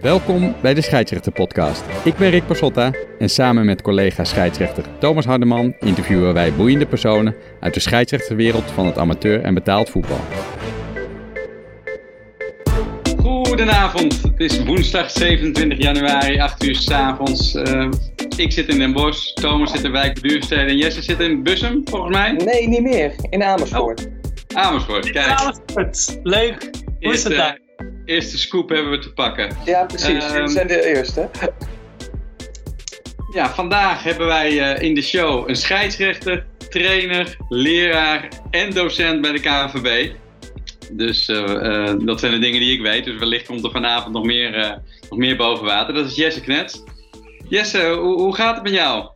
Welkom bij de Scheidsrechter Podcast. Ik ben Rick Pasotta en samen met collega scheidsrechter Thomas Hardeman interviewen wij boeiende personen uit de scheidsrechterwereld van het amateur en betaald voetbal. Goedenavond, het is woensdag 27 januari, 8 uur s avonds. Uh, ik zit in Den Bosch, Thomas zit in Wijk Duurstede en Jesse zit in Bussum, volgens mij. Nee, niet meer, in Amersfoort. Oh, Amersfoort, kijk. Amersfoort, leuk. Hoe is het daar? Eerste scoop hebben we te pakken. Ja, precies. Um, zijn de eerste. Ja, vandaag hebben wij uh, in de show een scheidsrechter, trainer, leraar en docent bij de KNVB. Dus uh, uh, dat zijn de dingen die ik weet. Dus wellicht komt er vanavond nog meer, nog meer boven water. Dat is Jesse Knets. Jesse, hoe, hoe gaat het met jou?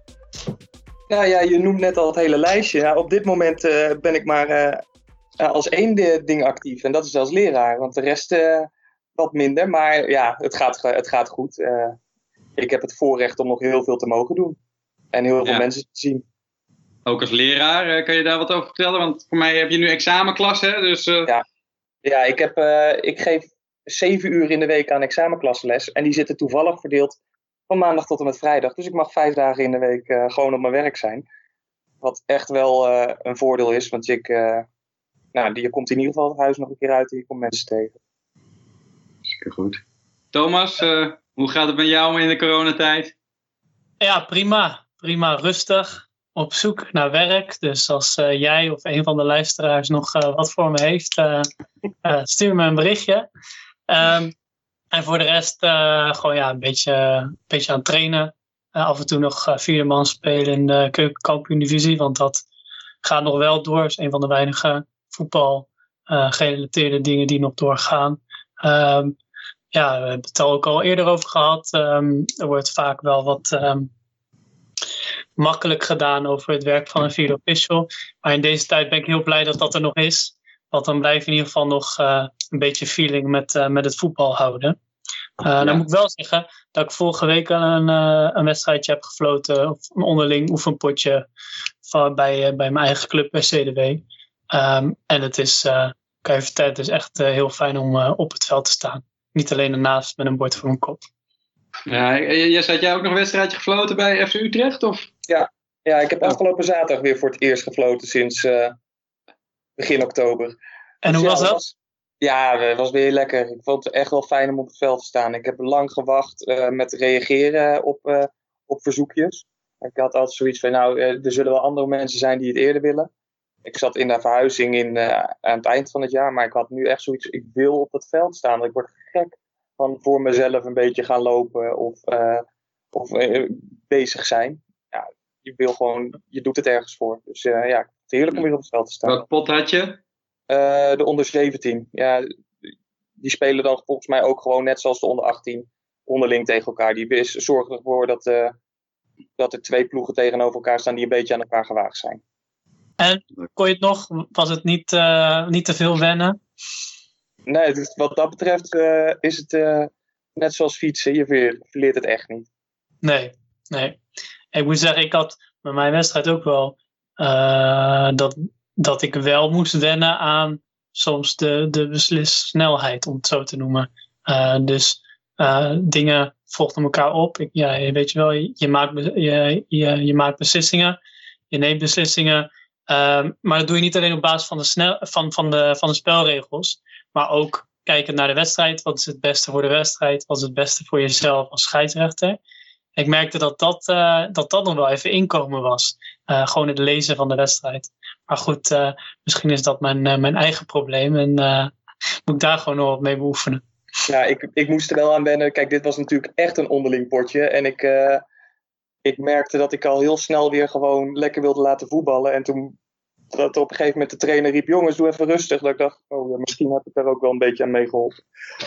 Nou ja, je noemt net al het hele lijstje. Nou, op dit moment ben ik maar als één ding actief. En dat is als leraar. Want de rest wat minder. Maar ja, het gaat, het gaat goed. Uh, ik heb het voorrecht om nog heel veel te mogen doen. En heel veel mensen te zien. Ook als leraar, uh, kan je daar wat over vertellen? Want voor mij heb je nu examenklas, hè? Dus, uh... Ja, ja ik, heb, ik geef zeven uur in de week aan examenklasles. En die zitten toevallig verdeeld van maandag tot en met vrijdag. Dus ik mag vijf dagen in de week gewoon op mijn werk zijn. Wat echt wel een voordeel is, want ik, nou, je komt in ieder geval het huis nog een keer uit en je komt mensen tegen goed. Thomas, uh, hoe gaat het met jou in de coronatijd? Ja, prima. Prima, rustig. Op zoek naar werk. Dus als uh, jij of een van de luisteraars nog uh, wat voor me heeft, stuur me een berichtje. Um, en voor de rest gewoon ja, een beetje, een beetje aan het trainen. af en toe nog vierde man spelen in de keukenkampioen divisie. Want dat gaat nog wel door. Dat is een van de weinige voetbal gerelateerde dingen die nog doorgaan. Um, ja, we hebben het er ook al eerder over gehad. Um, er wordt vaak wel wat um, makkelijk gedaan over het werk van een vierde official. Maar in deze tijd ben ik heel blij dat dat er nog is. Want dan blijf je in ieder geval nog uh, een beetje feeling met, uh, met het voetbal houden. Uh, ja. Dan moet ik wel zeggen dat ik vorige week een, een wedstrijdje heb gefloten. Of een onderling oefenpotje van, bij, bij mijn eigen club bij CDW. Um, en het is, kan je vertellen, het is echt heel fijn om op het veld te staan. Niet alleen ernaast met een bord voor mijn kop. Ja, Jesse, had jij ook nog een wedstrijdje gefloten bij FC Utrecht? Of? Ja, ja, ik heb afgelopen zaterdag weer voor het eerst gefloten sinds uh, begin oktober. En hoe dus was dat? ja, het was weer lekker. Ik vond het echt wel fijn om op het veld te staan. Ik heb lang gewacht uh, met reageren op, uh, op verzoekjes. Ik had altijd zoiets van, nou, er zullen wel andere mensen zijn die het eerder willen. Ik zat in de verhuizing in, aan het eind van het jaar, maar ik had nu echt zoiets, ik wil op het veld staan. Ik word gek van voor mezelf een beetje gaan lopen of, uh, of uh, bezig zijn. Ja, je wil gewoon, je doet het ergens voor. Dus ja, het heerlijk om weer op het veld te staan. Welk pot had je? de onder 17. Ja, die spelen dan volgens mij ook gewoon net zoals de onder 18 onderling tegen elkaar. Die zorgen ervoor dat, dat er twee ploegen tegenover elkaar staan die een beetje aan elkaar gewaagd zijn. En kon je het nog? Was het niet, niet te veel wennen? Nee, dus wat dat betreft uh, is het uh, net zoals fietsen. Je verleert het echt niet. Nee, nee. Ik moet zeggen, ik had met mijn wedstrijd ook wel dat, dat ik wel moest wennen aan soms de, de beslissnelheid, om het zo te noemen. dus dingen volgden elkaar op. Ik, ja, weet je wel, je maakt, je, je, je maakt beslissingen, je neemt beslissingen. Maar dat doe je niet alleen op basis van de, snel, van, van de, van de spelregels. Maar ook kijken naar de wedstrijd. Wat is het beste voor de wedstrijd? Wat is het beste voor jezelf als scheidsrechter? Ik merkte dat dat, uh, dat, dat nog wel even inkomen was. Uh, gewoon het lezen van de wedstrijd. Maar goed, uh, misschien is dat mijn, mijn eigen probleem. En moet ik daar gewoon nog wat mee beoefenen. Ja, ik, ik moest er wel aan wennen. Kijk, dit was natuurlijk echt een onderling potje. En ik, ik merkte dat ik al heel snel weer gewoon lekker wilde laten voetballen. En toen dat op een gegeven moment de trainer riep: Jongens, doe even rustig. Dat ik dacht: Oh ja, misschien heb ik daar ook wel een beetje aan meegeholpen.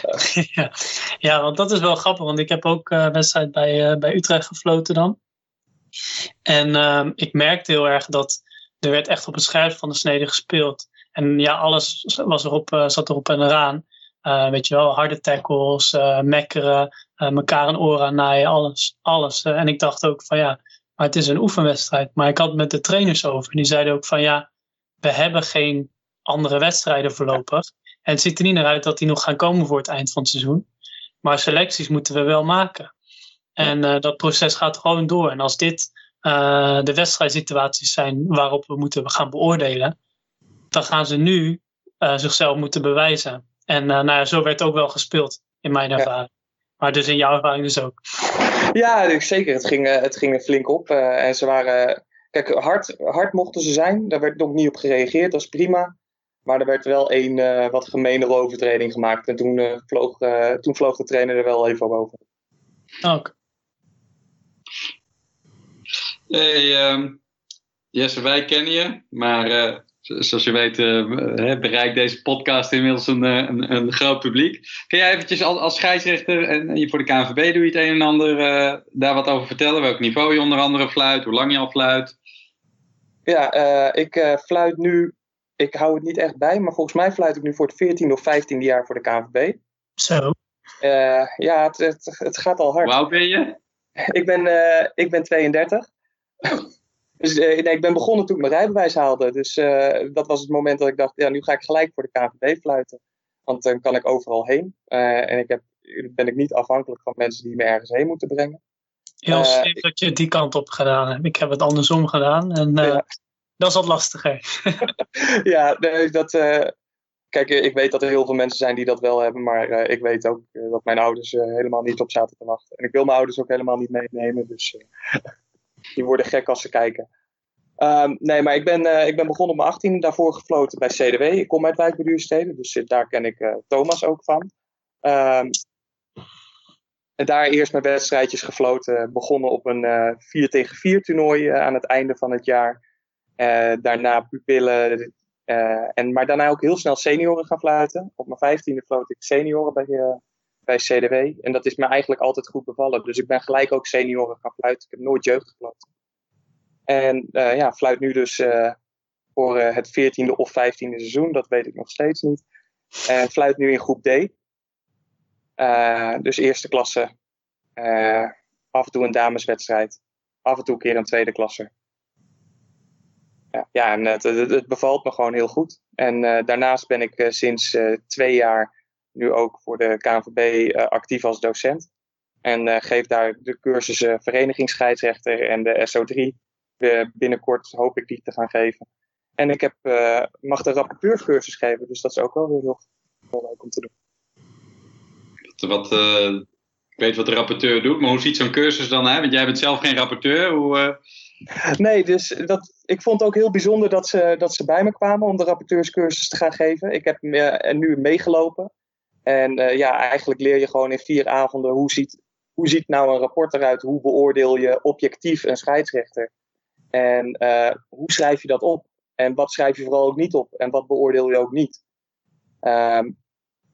ja. ja, want dat is wel grappig, want ik heb ook uh, wedstrijd bij, uh, bij Utrecht gefloten dan. En uh, ik merkte heel erg dat er werd echt op het scherp van de snede gespeeld. En ja, alles was erop, uh, zat erop en eraan. Weet je wel, harde tackles, mekkeren, elkaar een oren aan naaien, alles. alles. en ik dacht ook van ja, maar het is een oefenwedstrijd. Maar ik had het met de trainers over. En die zeiden ook van ja, we hebben geen andere wedstrijden voorlopig. En het ziet er niet naar uit dat die nog gaan komen voor het eind van het seizoen. Maar selecties moeten we wel maken. En dat proces gaat gewoon door. En als dit de wedstrijdsituaties zijn waarop we moeten gaan beoordelen, dan gaan ze nu zichzelf moeten bewijzen. En nou ja, zo werd ook wel gespeeld in mijn ervaring. Maar dus in jouw ervaring dus ook. Ja, zeker. Het ging, het ging flink op. en ze waren Kijk, hard, hard mochten ze zijn. Daar werd nog niet op gereageerd. Dat is prima. Maar er werd wel een uh, wat gemeenere overtreding gemaakt. En toen, uh, vloog, uh, toen vloog de trainer er wel even over. Oké. Hey, um, Jesse, wij kennen je. Maar zoals je weet bereikt deze podcast inmiddels een, een, een, groot publiek. Kun jij eventjes als, als scheidsrechter en je voor de KNVB doe je het een en ander daar wat over vertellen? Welk niveau je onder andere fluit, hoe lang je al fluit? Ja, uh, ik uh, fluit nu, ik hou het niet echt bij, maar volgens mij fluit ik nu voor het 14e of 15e jaar voor de KNVB. Zo. Uh, ja, het, het, het, gaat al hard. Hoe oud ben je? ik, ben, ik ben 32. Dus nee, ik ben begonnen toen ik mijn rijbewijs haalde. Dus dat was het moment dat ik dacht, ja, nu ga ik gelijk voor de KNVB fluiten. Want dan kan ik overal heen. en ik heb, ben ik niet afhankelijk van mensen die me ergens heen moeten brengen. Heel slim dat je die kant op gedaan hebt. Ik heb het andersom gedaan en ja. dat is wat lastiger. ja, nee, dat, kijk, ik weet dat er heel veel mensen zijn die dat wel hebben, maar ik weet ook dat mijn ouders helemaal niet op zaten te wachten. En ik wil mijn ouders ook helemaal niet meenemen, dus die worden gek als ze kijken. Um, nee, maar ik ben, ik ben begonnen op mijn 18 daarvoor gefloten bij CDW. Ik kom uit Wijkbeduursteden, dus daar ken ik Thomas ook van. Um, en daar eerst mijn wedstrijdjes gefloten. Begonnen op een uh, eh, 4 tegen 4 toernooi aan het einde van het jaar. Daarna pupillen. en, maar daarna ook heel snel senioren gaan fluiten. Op mijn vijftiende floot ik senioren bij, bij CDW. En dat is me eigenlijk altijd goed bevallen. Dus ik ben gelijk ook senioren gaan fluiten. Ik heb nooit jeugd gefloten. En ja, fluit nu dus voor het 14e of 15e seizoen. Dat weet ik nog steeds niet. En fluit nu in groep D. Dus eerste klasse. Af en toe een dameswedstrijd. Af en toe een keer een tweede klasse. Ja, ja en het, het, bevalt me gewoon heel goed. En daarnaast ben ik sinds twee jaar nu ook voor de KNVB actief als docent. En geef daar de cursussen verenigingsscheidsrechter en de SO3. binnenkort hoop ik die te gaan geven. En ik heb, mag de rapporteurscursus geven, dus dat is ook wel heel, heel leuk om te doen wat, uh, ik weet wat de rapporteur doet, maar hoe ziet zo'n cursus dan uit? Want jij bent zelf geen rapporteur. Hoe, uh... Nee, dus dat, ik vond het ook heel bijzonder dat ze, dat ze bij me kwamen om de rapporteurscursus te gaan geven. Ik heb uh, nu meegelopen. En ja, eigenlijk leer je gewoon in vier avonden hoe ziet, hoe ziet nou een rapport eruit? Hoe beoordeel je objectief een scheidsrechter? En hoe schrijf je dat op? En wat schrijf je vooral ook niet op? En wat beoordeel je ook niet? Um,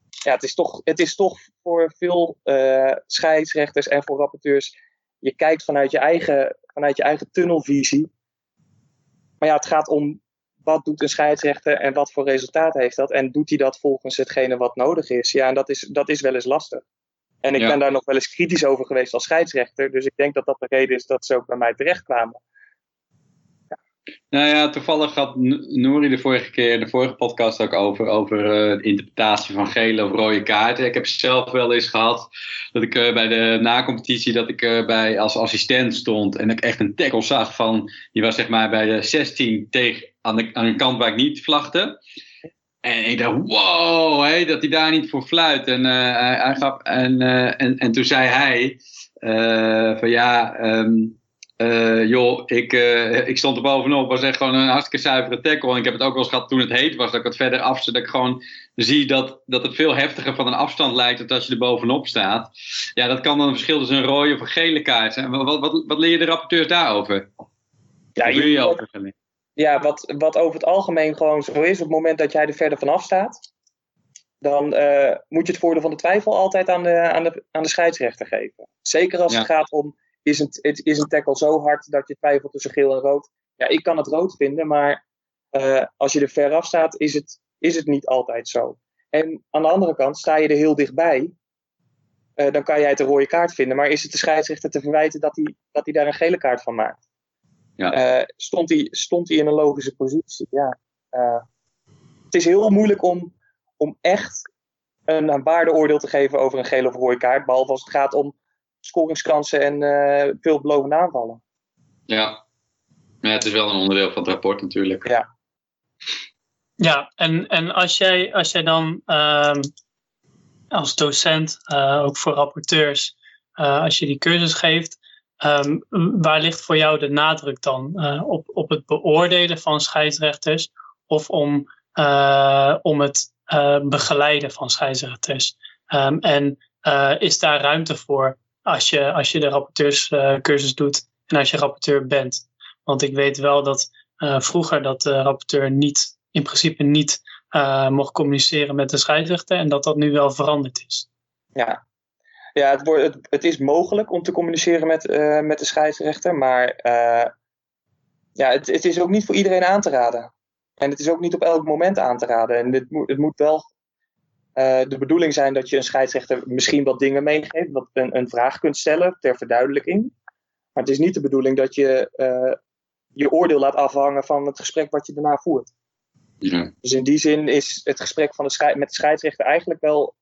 ja, het, is toch, het is toch voor veel uh, scheidsrechters en voor rapporteurs. Je kijkt vanuit je, eigen, vanuit je eigen tunnelvisie. Maar ja, het gaat om wat doet een scheidsrechter en wat voor resultaat heeft dat. En doet hij dat volgens hetgene wat nodig is? Ja, en dat is, dat is wel eens lastig. En ik ben daar nog wel eens kritisch over geweest als scheidsrechter. Dus ik denk dat dat de reden is dat ze ook bij mij terechtkwamen. Nou ja, toevallig had Nouri de vorige keer, de vorige podcast ook over, over uh, de interpretatie van gele of rode kaarten. Ik heb zelf wel eens gehad dat ik uh, bij de nacompetitie dat ik uh, bij, als assistent stond en ik echt een tackle zag van, die was zeg maar bij de 16 tegen, aan, de, aan een kant waar ik niet vlagde. En ik dacht, wow, hey, dat hij daar niet voor fluit. En, hij, hij gaf, en, en, en toen zei hij van ja, um, uh, joh, ik, uh, ik stond er bovenop. was echt gewoon een hartstikke zuivere tackle. En ik heb het ook wel eens gehad toen het heet was. Dat ik het verder afzet. Dat ik gewoon zie dat, dat het veel heftiger van een afstand lijkt. dan als je er bovenop staat. Ja, dat kan dan een verschil tussen een rode of een gele kaart zijn. Wat, wat, wat leer je de rapporteurs daarover? Ja, je, je over ja wat, wat over het algemeen gewoon zo is. Op het moment dat jij er verder vanaf staat. Dan uh, moet je het voordeel van de twijfel altijd aan de, aan de, aan de scheidsrechter geven. Zeker als het gaat om is een, het, is een tackle zo hard dat je twijfelt tussen geel en rood. Ja, ik kan het rood vinden, maar uh, als je er ver af staat, is het, is het niet altijd zo. En aan de andere kant, sta je er heel dichtbij, uh, dan kan jij het een rode kaart vinden. Maar is het de scheidsrechter te verwijten dat hij, dat hij daar een gele kaart van maakt? Ja. Uh, stond, hij, stond hij in een logische positie? Ja. het is heel moeilijk om, om echt een, een waardeoordeel te geven over een gele of rode kaart. Behalve als het gaat om scoringskansen en uh, veelbelovende aanvallen. Ja. ja, het is wel een onderdeel van het rapport natuurlijk. Ja, ja en, en als, jij, als jij dan um, als docent, uh, ook voor rapporteurs, uh, als je die cursus geeft, um, waar ligt voor jou de nadruk dan? op, op het beoordelen van scheidsrechters of om, om het begeleiden van scheidsrechters? Um, en is daar ruimte voor als je, als je de rapporteurscursus doet en als je rapporteur bent? Want ik weet wel dat vroeger dat de rapporteur niet, in principe niet uh, mocht communiceren met de scheidsrechter en dat dat nu wel veranderd is. Ja, ja het, wordt, het, is mogelijk om te communiceren met, uh, met de scheidsrechter, maar ja, het, het is ook niet voor iedereen aan te raden. En het is ook niet op elk moment aan te raden. En het moet, het moet wel de bedoeling zijn dat je een scheidsrechter misschien wat dingen meegeeft, wat een, een vraag kunt stellen ter verduidelijking. Maar het is niet de bedoeling dat je je oordeel laat afhangen van het gesprek wat je daarna voert. Ja. Dus in die zin is het gesprek van de met de scheidsrechter eigenlijk wel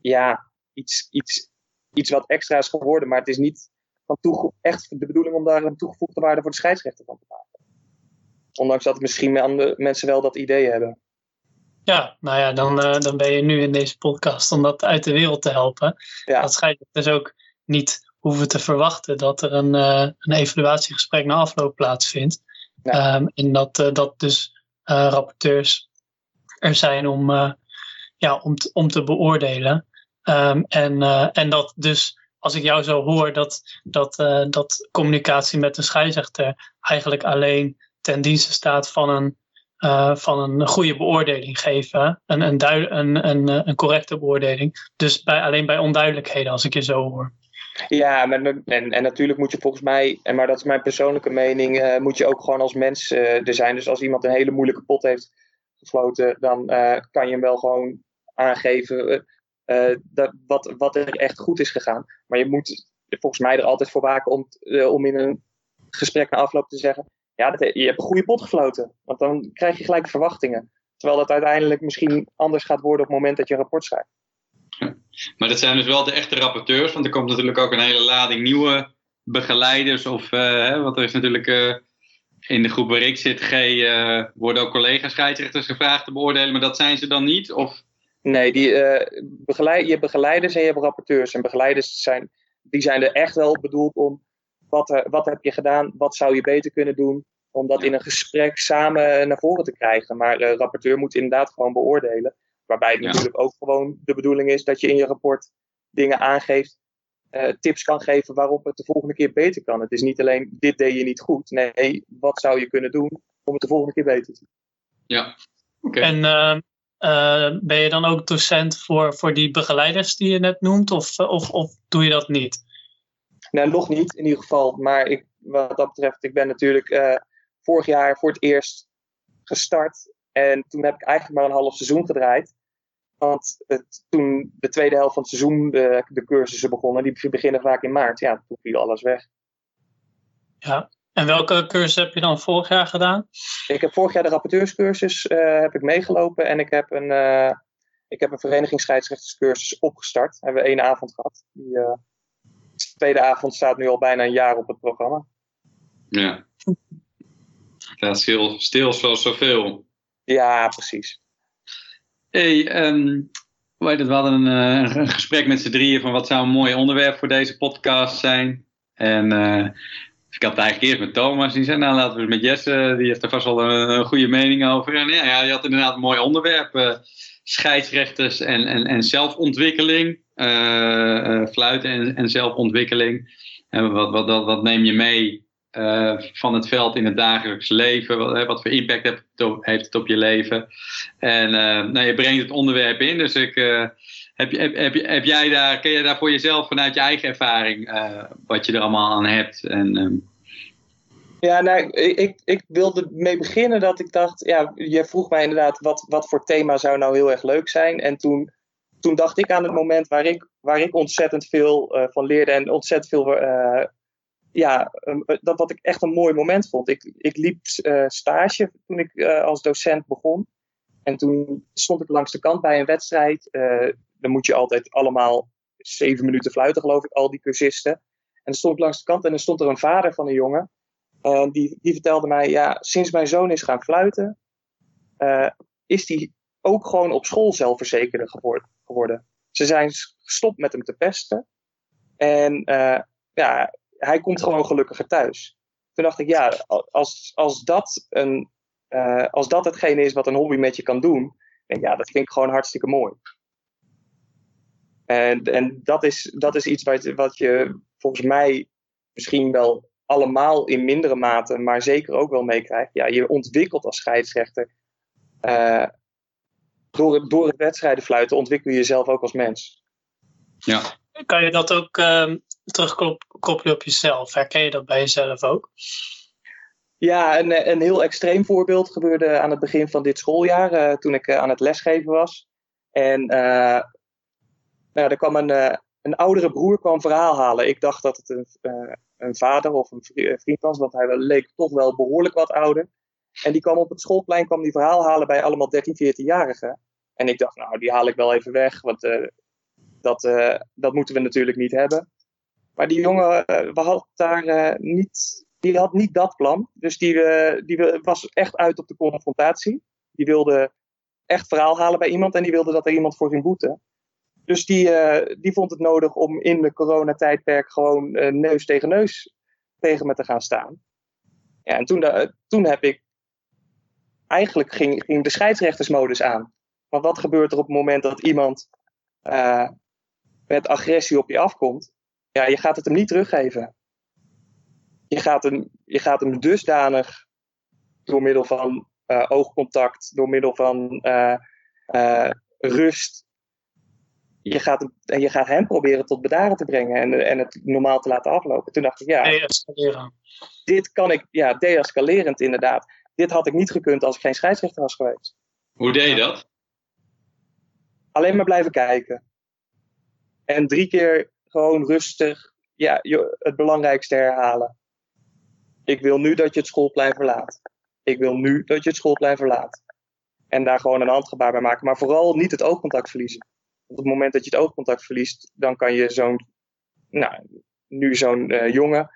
ja, iets, iets, iets wat extra is geworden. Maar het is niet van echt de bedoeling om daar een toegevoegde waarde voor de scheidsrechter van te maken. Ondanks dat misschien andere mensen wel dat idee hebben. Ja, nou ja, dan, uh, dan ben je nu in deze podcast om dat uit de wereld te helpen. Ja. Dat scheidsrechters ook niet hoeven te verwachten dat er een, uh, een evaluatiegesprek na afloop plaatsvindt. Ja. Um, en dat, uh, dat dus rapporteurs er zijn om, ja, om, om te beoordelen. Um, en, en dat dus, als ik jou zo hoor, dat, dat, dat communicatie met de scheidsrechter eigenlijk alleen ten dienste staat van een, van een goede beoordeling geven. Een, een, een, een, een correcte beoordeling. Dus bij, alleen bij onduidelijkheden, als ik je zo hoor. Ja, maar, en, en natuurlijk moet je volgens mij, en maar dat is mijn persoonlijke mening, uh, moet je ook gewoon als mens er zijn. Dus als iemand een hele moeilijke pot heeft gefloten, dan kan je hem wel gewoon aangeven dat, wat, wat er echt goed is gegaan. Maar je moet volgens mij er altijd voor waken om, om in een gesprek na afloop te zeggen, ja, dat, je hebt een goede pot gefloten. Want dan krijg je gelijk verwachtingen. Terwijl dat uiteindelijk misschien anders gaat worden op het moment dat je een rapport schrijft. Maar dat zijn dus wel de echte rapporteurs, want er komt natuurlijk ook een hele lading nieuwe begeleiders. Of, uh, want er is natuurlijk uh, in de groep waar ik zit, G, uh, worden ook collega scheidsrechters gevraagd te beoordelen, maar dat zijn ze dan niet? Of? Nee, die, begeleid, je hebt begeleiders en je hebt rapporteurs. En begeleiders zijn, die zijn er echt wel bedoeld om wat, wat heb je gedaan, wat zou je beter kunnen doen, om dat ja. in een gesprek samen naar voren te krijgen. Maar de rapporteur moet inderdaad gewoon beoordelen. Waarbij het ja. natuurlijk ook gewoon de bedoeling is dat je in je rapport dingen aangeeft, uh, tips kan geven waarop het de volgende keer beter kan. Het is niet alleen dit deed je niet goed. Nee, wat zou je kunnen doen om het de volgende keer beter te doen? Ja, oké. Okay. En uh, uh, ben je dan ook docent voor, voor die begeleiders die je net noemt, of, of, of doe je dat niet? Nee, nog niet in ieder geval. Maar ik, wat dat betreft, ik ben natuurlijk uh, vorig jaar voor het eerst gestart. En toen heb ik eigenlijk maar een half seizoen gedraaid. Want het, toen de tweede helft van het seizoen de, de cursussen begonnen, die beginnen vaak in maart. Ja, toen viel alles weg. Ja, en welke cursus heb je dan vorig jaar gedaan? Ik heb vorig jaar de rapporteurscursus uh, heb ik meegelopen en ik heb een, uh, ik heb een verenigingsscheidsrechterscursus opgestart. Hebben we één avond gehad. Die, uh, tweede avond staat nu al bijna een jaar op het programma. Ja. Ja, stil, stil zoals zoveel. Ja, precies. Hey, um, we hadden een, uh, een, gesprek met z'n drieën van wat zou een mooi onderwerp voor deze podcast zijn. En uh, ik had het eigenlijk eerst met Thomas. Die zei, nou laten we het met Jesse. Die heeft er vast wel een, goede mening over. En ja, je had inderdaad een mooi onderwerp. Uh, scheidsrechters en, en, en zelfontwikkeling. fluiten en, en zelfontwikkeling. En wat, wat, wat, wat neem je mee van het veld in het dagelijks leven. Wat, wat voor impact heeft het, op, het op je leven? En nou, je brengt het onderwerp in. Dus ik, heb, heb, heb, heb, jij daar, ken jij daar voor jezelf vanuit je eigen ervaring wat je er allemaal aan hebt? En, um... Ja, nou, ik, ik wilde mee beginnen dat ik dacht, ja, je vroeg mij inderdaad wat, wat voor thema zou nou heel erg leuk zijn. En toen, toen dacht ik aan het moment waar ik, waar ik ontzettend veel van leerde en ontzettend veel ja, dat wat ik echt een mooi moment vond. Ik, ik liep stage toen ik als docent begon. En toen stond ik langs de kant bij een wedstrijd. Dan moet je altijd allemaal zeven minuten fluiten, geloof ik, al die cursisten. En dan stond ik langs de kant en dan stond er een vader van een jongen. En die, die vertelde mij, ja, sinds mijn zoon is gaan fluiten, uh, is die ook gewoon op school zelfverzekerder geworden. Ze zijn gestopt met hem te pesten. En uh, ja, hij komt gewoon gelukkiger thuis. Toen dacht ik, ja, als, als, dat, een, uh, als dat hetgene is wat een hobby met je kan doen, en ja, dat vind ik gewoon hartstikke mooi. En, en dat, is, dat is iets wat, wat je volgens mij misschien wel allemaal in mindere mate, maar zeker ook wel meekrijgt. Ja, je ontwikkelt als scheidsrechter. Uh, door, door het wedstrijden fluiten ontwikkel je jezelf ook als mens. Ja. Kan je dat ook uh, terugkoppelen op jezelf? Herken je dat bij jezelf ook? Ja, een, een heel extreem voorbeeld gebeurde aan het begin van dit schooljaar, uh, toen ik uh, aan het lesgeven was. En nou, er kwam een, een oudere broer kwam verhaal halen. Ik dacht dat het een, een vader of een vriend was, want hij leek toch wel behoorlijk wat ouder. En die kwam op het schoolplein kwam die verhaal halen bij allemaal 13, 14-jarigen. En ik dacht, nou, die haal ik wel even weg, want dat, dat moeten we natuurlijk niet hebben. Maar die jongen had daar niet, die had niet dat plan. Dus die, die was echt uit op de confrontatie. Die wilde echt verhaal halen bij iemand en die wilde dat er iemand voor ging boeten. Dus die, die vond het nodig om in de coronatijdperk gewoon neus tegen neus tegen me te gaan staan. Ja, en toen, toen heb ik eigenlijk ging, ging de scheidsrechtersmodus aan. Maar wat gebeurt er op het moment dat iemand met agressie op je afkomt? Ja, je gaat het hem niet teruggeven. Je gaat hem, je gaat hem dusdanig door middel van oogcontact, door middel van rust. Je gaat, hem, je gaat hem proberen tot bedaren te brengen en, en het normaal te laten aflopen. Toen dacht ik, ja, dit kan ik, ja, deescalerend inderdaad dit had ik niet gekund als ik geen scheidsrechter was geweest. Hoe deed je dat? Alleen maar blijven kijken. En drie keer gewoon rustig ja, het belangrijkste herhalen. Ik wil nu dat je het schoolplein verlaat. Ik wil nu dat je het schoolplein verlaat. En daar gewoon een handgebaar bij maken. Maar vooral niet het oogcontact verliezen. Op het moment dat je het oogcontact verliest, dan kan je zo'n, nou, nu zo'n uh, jongen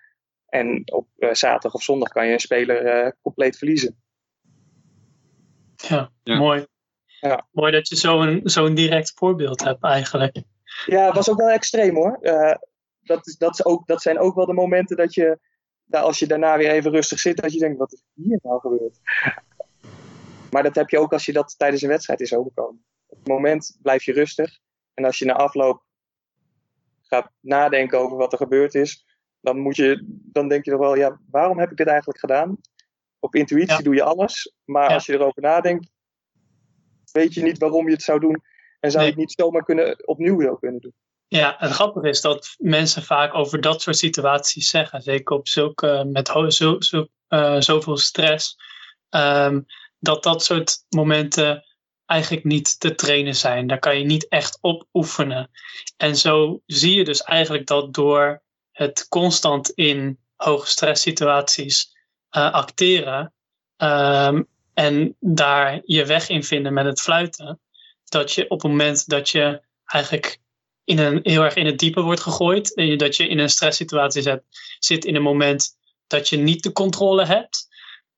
en op uh, zaterdag of zondag kan je een speler uh, compleet verliezen. Ja, ja. mooi. Ja. Mooi dat je zo'n zo'n direct voorbeeld hebt eigenlijk. Ja, het was ook wel extreem hoor. Uh, dat, is, dat, is ook, dat zijn ook wel de momenten dat je, nou, als je daarna weer even rustig zit, dat je denkt, wat is hier nou gebeurd? Maar dat heb je ook als je dat tijdens een wedstrijd is overkomen. Moment blijf je rustig. En als je na afloop gaat nadenken over wat er gebeurd is, dan, moet je, dan denk je toch wel, ja, waarom heb ik dit eigenlijk gedaan? Op intuïtie doe je alles, maar als je erover nadenkt, weet je niet waarom je het zou doen en zou je het niet zomaar kunnen, opnieuw wil kunnen doen. Ja, het grappige is dat mensen vaak over dat soort situaties zeggen, zeker op zulke, met zo, zo, uh, zoveel stress, um, dat dat soort momenten eigenlijk niet te trainen zijn. Daar kan je niet echt op oefenen. En zo zie je dus eigenlijk dat door het constant in hoge stresssituaties uh, acteren um, en daar je weg in vinden met het fluiten, dat je op het moment dat je eigenlijk in een, heel erg in het diepe wordt gegooid, en dat je in een stresssituatie zit, zit in een moment dat je niet de controle hebt,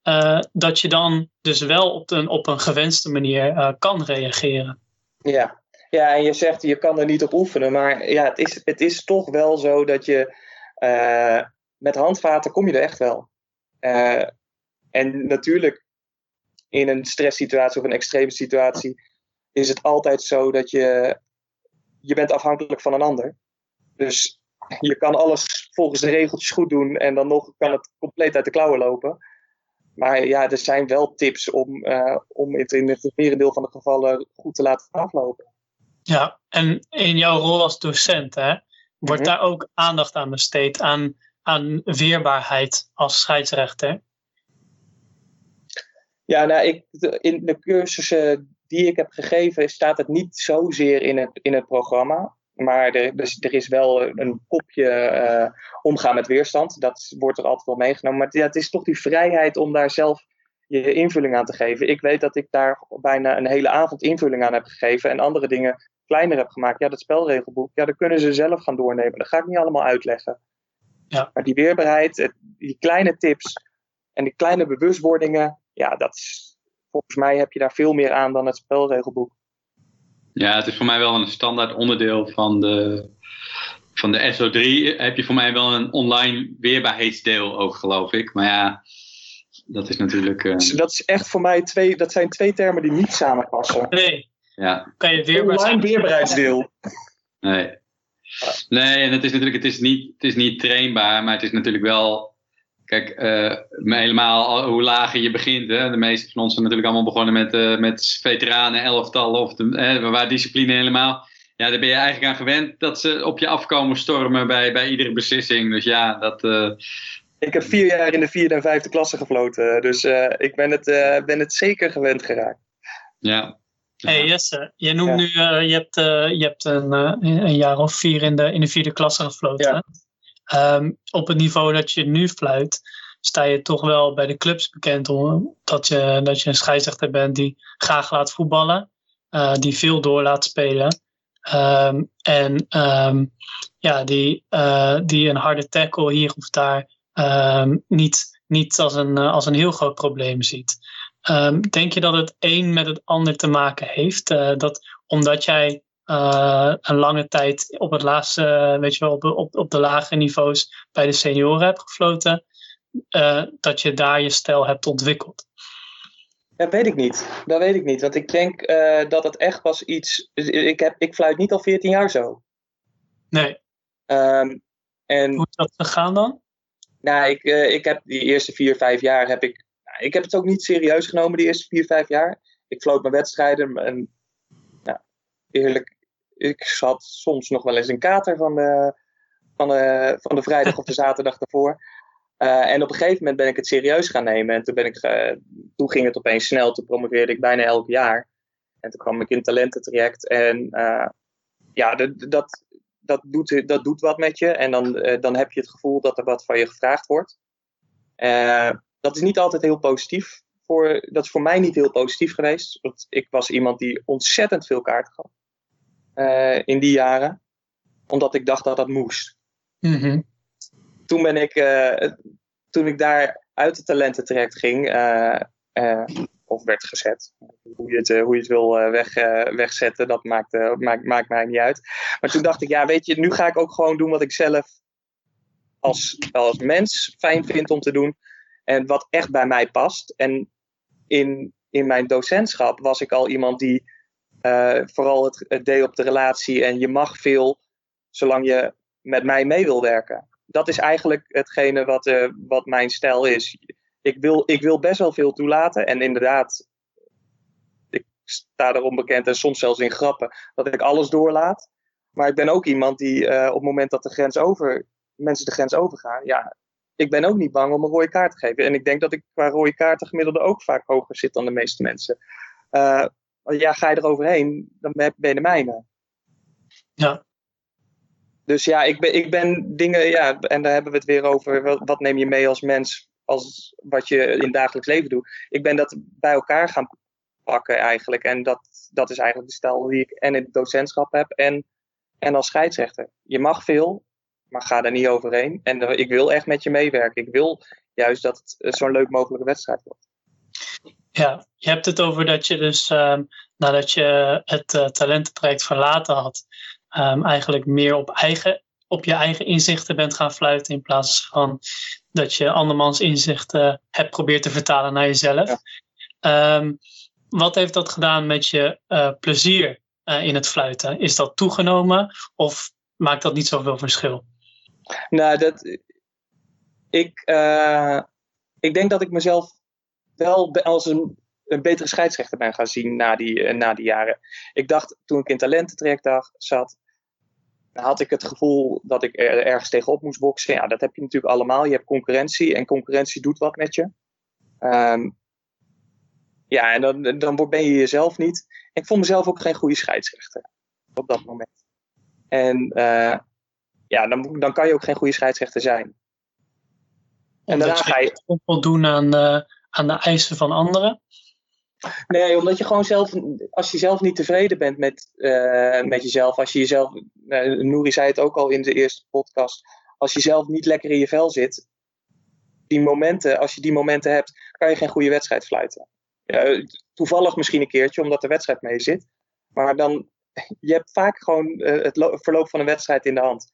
uh, dat je dan dus wel op een, op een gewenste manier uh, kan reageren. Ja. ja, en je zegt je kan er niet op oefenen, maar ja, het, is, het is toch wel zo dat je uh, met handvaten kom je er echt wel. En natuurlijk, in een stresssituatie of een extreme situatie, is het altijd zo dat je, je bent afhankelijk van een ander. Dus je kan alles volgens de regeltjes goed doen en dan nog kan het compleet uit de klauwen lopen. Maar ja, er zijn wel tips om, uh, om het in het merendeel van de gevallen goed te laten aflopen. Ja, en in jouw rol als docent, hè, Wordt mhm. daar ook aandacht aan besteed, aan, aan weerbaarheid als scheidsrechter? Ja, nou, ik, in de cursussen die ik heb gegeven staat het niet zozeer in het, in het programma. Maar er, dus, er is wel een kopje uh, omgaan met weerstand. Dat wordt er altijd wel meegenomen. Maar ja, het is toch die vrijheid om daar zelf je invulling aan te geven. Ik weet dat ik daar bijna een hele avond invulling aan heb gegeven en andere dingen kleiner heb gemaakt. Ja, dat spelregelboek, ja, dat kunnen ze zelf gaan doornemen. Dat ga ik niet allemaal uitleggen. Ja. Maar die weerbaarheid, die kleine tips en die kleine bewustwordingen, ja, dat is, volgens mij heb je daar veel meer aan dan het spelregelboek. Ja, het is voor mij wel een standaard onderdeel van de, van de SO3. Heb je voor mij wel een online weerbaarheidsdeel ook, geloof ik. Maar ja, dat is natuurlijk. Uh... Dat is echt voor mij twee, dat zijn twee termen die niet samenpassen. Nee. Ja. Kan je weerbaar Online weerbaarheidsdeel. Nee. Nee, en het is natuurlijk, het is niet, het is niet trainbaar, maar het is natuurlijk wel. Kijk, uh, helemaal hoe lager je begint. Hè? De meeste van ons zijn natuurlijk allemaal begonnen met, uh, met veteranen, elftallen of de, waar discipline helemaal. Ja, daar ben je eigenlijk aan gewend dat ze op je afkomen stormen bij, bij iedere beslissing. Dus ja, dat. Ik heb vier jaar in de vierde en vijfde klasse gefloten, dus ik ben het, ben het zeker gewend geraakt. Ja, Hey Jesse, je noemt ja. nu, uh, je hebt, uh, je hebt een, uh, een, jaar of vier in de, in de vierde klasse gefloten. Ja. Um, op het niveau dat je nu fluit, sta je toch wel bij de clubs bekend om, dat, je, dat je een scheidsrechter bent die graag laat voetballen, die veel door laat spelen. Um, en um, ja, die, die een harde tackle hier of daar niet, niet als, een, als een heel groot probleem ziet. Denk je dat het een met het ander te maken heeft? Dat omdat jij uh, een lange tijd op het laatste, weet je wel, op, op, op de lage niveaus bij de senioren hebt gefloten, dat je daar je stijl hebt ontwikkeld? Dat weet ik niet. Dat weet ik niet. Want ik denk dat het echt was iets. Ik, heb, ik fluit niet al 14 jaar zo. Nee. Um, en, Hoe is dat gegaan dan? Nou, ik, ik heb die eerste vier, vijf jaar heb ik ik heb het ook niet serieus genomen de eerste vier, vijf jaar. Ik floot mijn wedstrijden en ja, eerlijk, ik zat soms nog wel eens een kater van de, van de, van de vrijdag of de zaterdag ervoor. Uh, en op een gegeven moment ben ik het serieus gaan nemen. En toen, ben ik, uh, toen ging het opeens snel. Toen promoveerde ik bijna elk jaar. En toen kwam ik in talententraject. En uh, ja, dat, dat, dat, doet, dat doet wat met je. En dan, dan heb je het gevoel dat er wat van je gevraagd wordt dat is niet altijd heel positief. Voor, dat is voor mij niet heel positief geweest. Want ik was iemand die ontzettend veel kaarten gaf. Uh, in die jaren. Omdat ik dacht dat dat moest. Mm -hmm. Toen ben ik, uh, toen ik daar uit de talententraject ging, uh, of werd gezet. Hoe je het, hoe je het wil weg, wegzetten, dat maakt, maakt, maakt mij niet uit. Maar toen dacht ik, ja, weet je, nu ga ik ook gewoon doen wat ik zelf als, als mens fijn vind om te doen. En wat echt bij mij past. En in, in mijn docentschap was ik al iemand die uh, vooral het, het, deed op de relatie. En je mag veel zolang je met mij mee wil werken. Dat is eigenlijk hetgene wat, uh, wat mijn stijl is. Ik wil, ik wil best wel veel toelaten. En inderdaad, ik sta erom bekend en soms zelfs in grappen dat ik alles doorlaat. Maar ik ben ook iemand die uh, op het moment dat de grens over, mensen de grens overgaan, ja, ik ben ook niet bang om een rode kaart te geven. En ik denk dat ik qua rode kaarten gemiddelde ook vaak hoger zit dan de meeste mensen. Uh, ja, ga je er overheen, dan ben je de mijne. Ja. Dus ja, ik ben, ik ben dingen, ja, en daar hebben we het weer over. Wat neem je mee als mens, als wat je in het dagelijks leven doet? Ik ben dat bij elkaar gaan pakken eigenlijk. En dat, dat is eigenlijk de stijl die ik en in het docentschap heb en, en als scheidsrechter. Je mag veel, maar ga daar niet overheen. En ik wil echt met je meewerken. Ik wil juist dat het zo'n leuk mogelijke wedstrijd wordt. Ja, je hebt het over dat je dus uh, nadat je het uh, talententraject verlaten had, um, eigenlijk meer op, eigen, op je eigen inzichten bent gaan fluiten in plaats van dat je andermans inzichten hebt probeerd te vertalen naar jezelf. Ja. Um, wat heeft dat gedaan met je uh, plezier in het fluiten? Is dat toegenomen of maakt dat niet zoveel verschil? Nou, dat, ik, ik denk dat ik mezelf wel als een, een betere scheidsrechter ben gaan zien na die, uh, na die jaren. Ik dacht, toen ik in talententraject zat, had ik het gevoel dat ik er ergens tegenop moest boksen. Ja, dat heb je natuurlijk allemaal. Je hebt concurrentie en concurrentie doet wat met je. Um, ja, en dan, dan ben je jezelf niet. Ik vond mezelf ook geen goede scheidsrechter op dat moment. En uh, ja, dan, dan kan je ook geen goede scheidsrechter zijn. En daarna ga je. voldoen aan, uh, aan de eisen van anderen? Nee, omdat je gewoon zelf, als je zelf niet tevreden bent met, uh, met jezelf, als je jezelf, uh, Nouri zei het ook al in de eerste podcast, als je zelf niet lekker in je vel zit, die momenten, als je die momenten hebt, kan je geen goede wedstrijd fluiten. Toevallig misschien een keertje, omdat de wedstrijd mee zit. Maar dan, je hebt vaak gewoon uh, het verloop van een wedstrijd in de hand.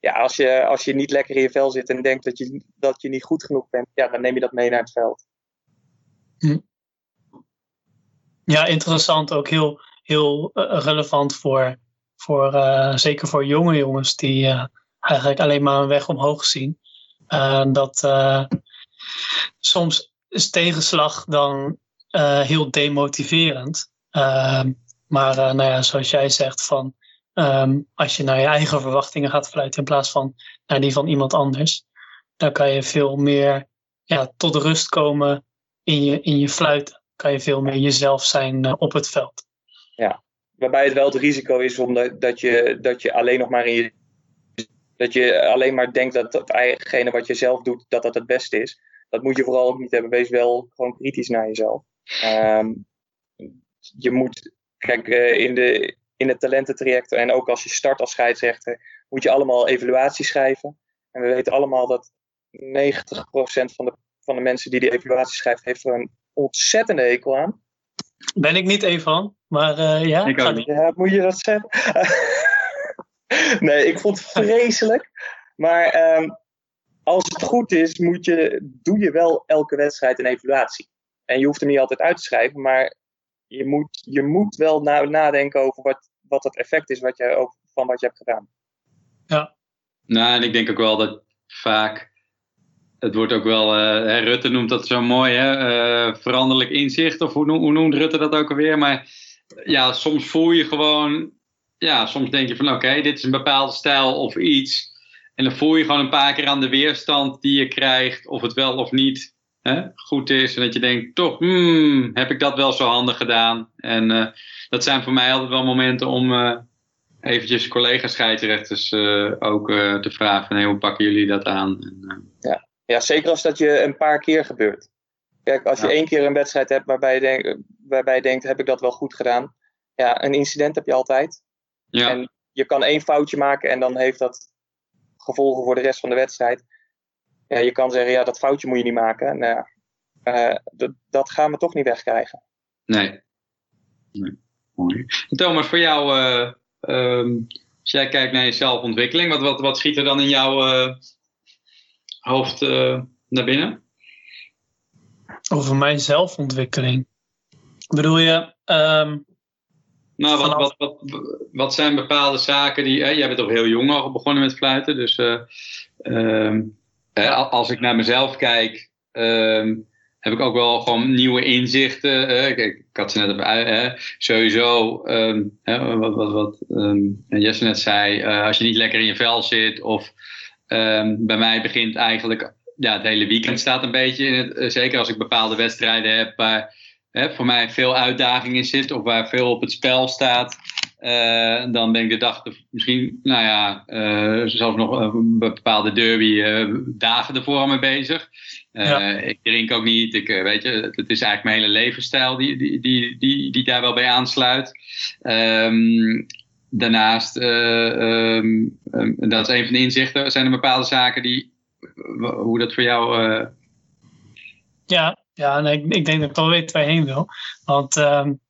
Ja, als je, als je niet lekker in je vel zit en denkt dat je, dat je niet goed genoeg bent, ja, dan neem je dat mee naar het veld. Hm. Ja, interessant. Ook heel, heel uh, relevant voor, voor uh, zeker voor jonge jongens die uh, eigenlijk alleen maar een weg omhoog zien. dat soms is tegenslag dan heel demotiverend. maar nou ja, zoals jij zegt, van, um, als je naar je eigen verwachtingen gaat fluiten in plaats van naar die van iemand anders, dan kan je veel meer ja, tot rust komen in je, in je fluiten kan je veel meer jezelf zijn uh, op het veld. Ja, waarbij het wel het risico is omdat dat je, dat je alleen nog maar in je. Dat je alleen maar denkt dat hetgene wat je zelf doet, dat dat het beste is. Dat moet je vooral ook niet hebben. Wees wel gewoon kritisch naar jezelf. Um, je moet, kijk, uh, in, de, in het talententraject en ook als je start als scheidsrechter, moet je allemaal evaluaties schrijven. En we weten allemaal dat 90% van de, van de mensen die die evaluatie schrijft, heeft er een ontzettende hekel aan. Ben ik niet één van, maar uh, ja. Ik ook niet. Ja, moet je dat zeggen? nee, ik vond het vreselijk. Maar um, als het goed is, moet je, doe je wel elke wedstrijd een evaluatie. En je hoeft hem niet altijd uit te schrijven, maar je moet, je moet wel na, nadenken over wat, wat het effect is wat je, van wat je hebt gedaan. Ja. Nou, en ik denk ook wel dat vaak het wordt ook wel, uh, Rutte noemt dat zo mooi, hè? Uh, veranderlijk inzicht, of hoe, hoe, noemt Rutte dat ook alweer? Maar ja, soms voel je gewoon, ja, soms denk je van oké, dit is een bepaalde stijl of iets. En dan voel je gewoon een paar keer aan de weerstand die je krijgt, of het wel of niet hè, goed is. En dat je denkt, toch, hmm, heb ik dat wel zo handig gedaan? En uh, dat zijn voor mij altijd wel momenten om eventjes collega-scheidsrechters ook te vragen van, hey, hoe pakken jullie dat aan? En, ja. Ja, zeker als dat je een paar keer gebeurt. Kijk, als je ja. één keer een wedstrijd hebt waarbij je, denk, waarbij je denkt, heb ik dat wel goed gedaan? Ja, een incident heb je altijd. Ja. En je kan één foutje maken en dan heeft dat gevolgen voor de rest van de wedstrijd. Ja, je kan zeggen, ja, dat foutje moet je niet maken. Nou, uh, dat, gaan we toch niet wegkrijgen. Nee. nee. Mooi. Thomas, voor jou, uh, um, als jij kijkt naar je zelfontwikkeling, wat, wat, wat schiet er dan in jouw uh, hoofd uh, naar binnen? Over mijn zelfontwikkeling. Bedoel je? Um, nou, wat, wat, wat, wat zijn bepaalde zaken die. Hè, jij bent toch heel jong al begonnen met fluiten. Dus uh, um, hè, als ik naar mezelf kijk, um, heb ik ook wel gewoon nieuwe inzichten. Uh, kijk, ik had ze net op uh, sowieso. hè, wat wat, wat Jesse net zei, als je niet lekker in je vel zit of Um, bij mij begint eigenlijk, ja, het hele weekend staat een beetje in het, zeker als ik bepaalde wedstrijden heb waar hè, voor mij veel uitdaging in zit of waar veel op het spel staat. Uh, dan ben ik de dag misschien, nou ja, uh, zelfs nog een bepaalde derby dagen ervoor mee bezig. Ja. Ik drink ook niet, ik, weet je, het is eigenlijk mijn hele levensstijl die, die, die, die, die daar wel bij aansluit. Um, daarnaast, um, dat is een van de inzichten, zijn er bepaalde zaken die, hoe dat voor jou... Uh... Ja, ja ik, ik, denk dat ik wel weet waar je heen wil. Want um,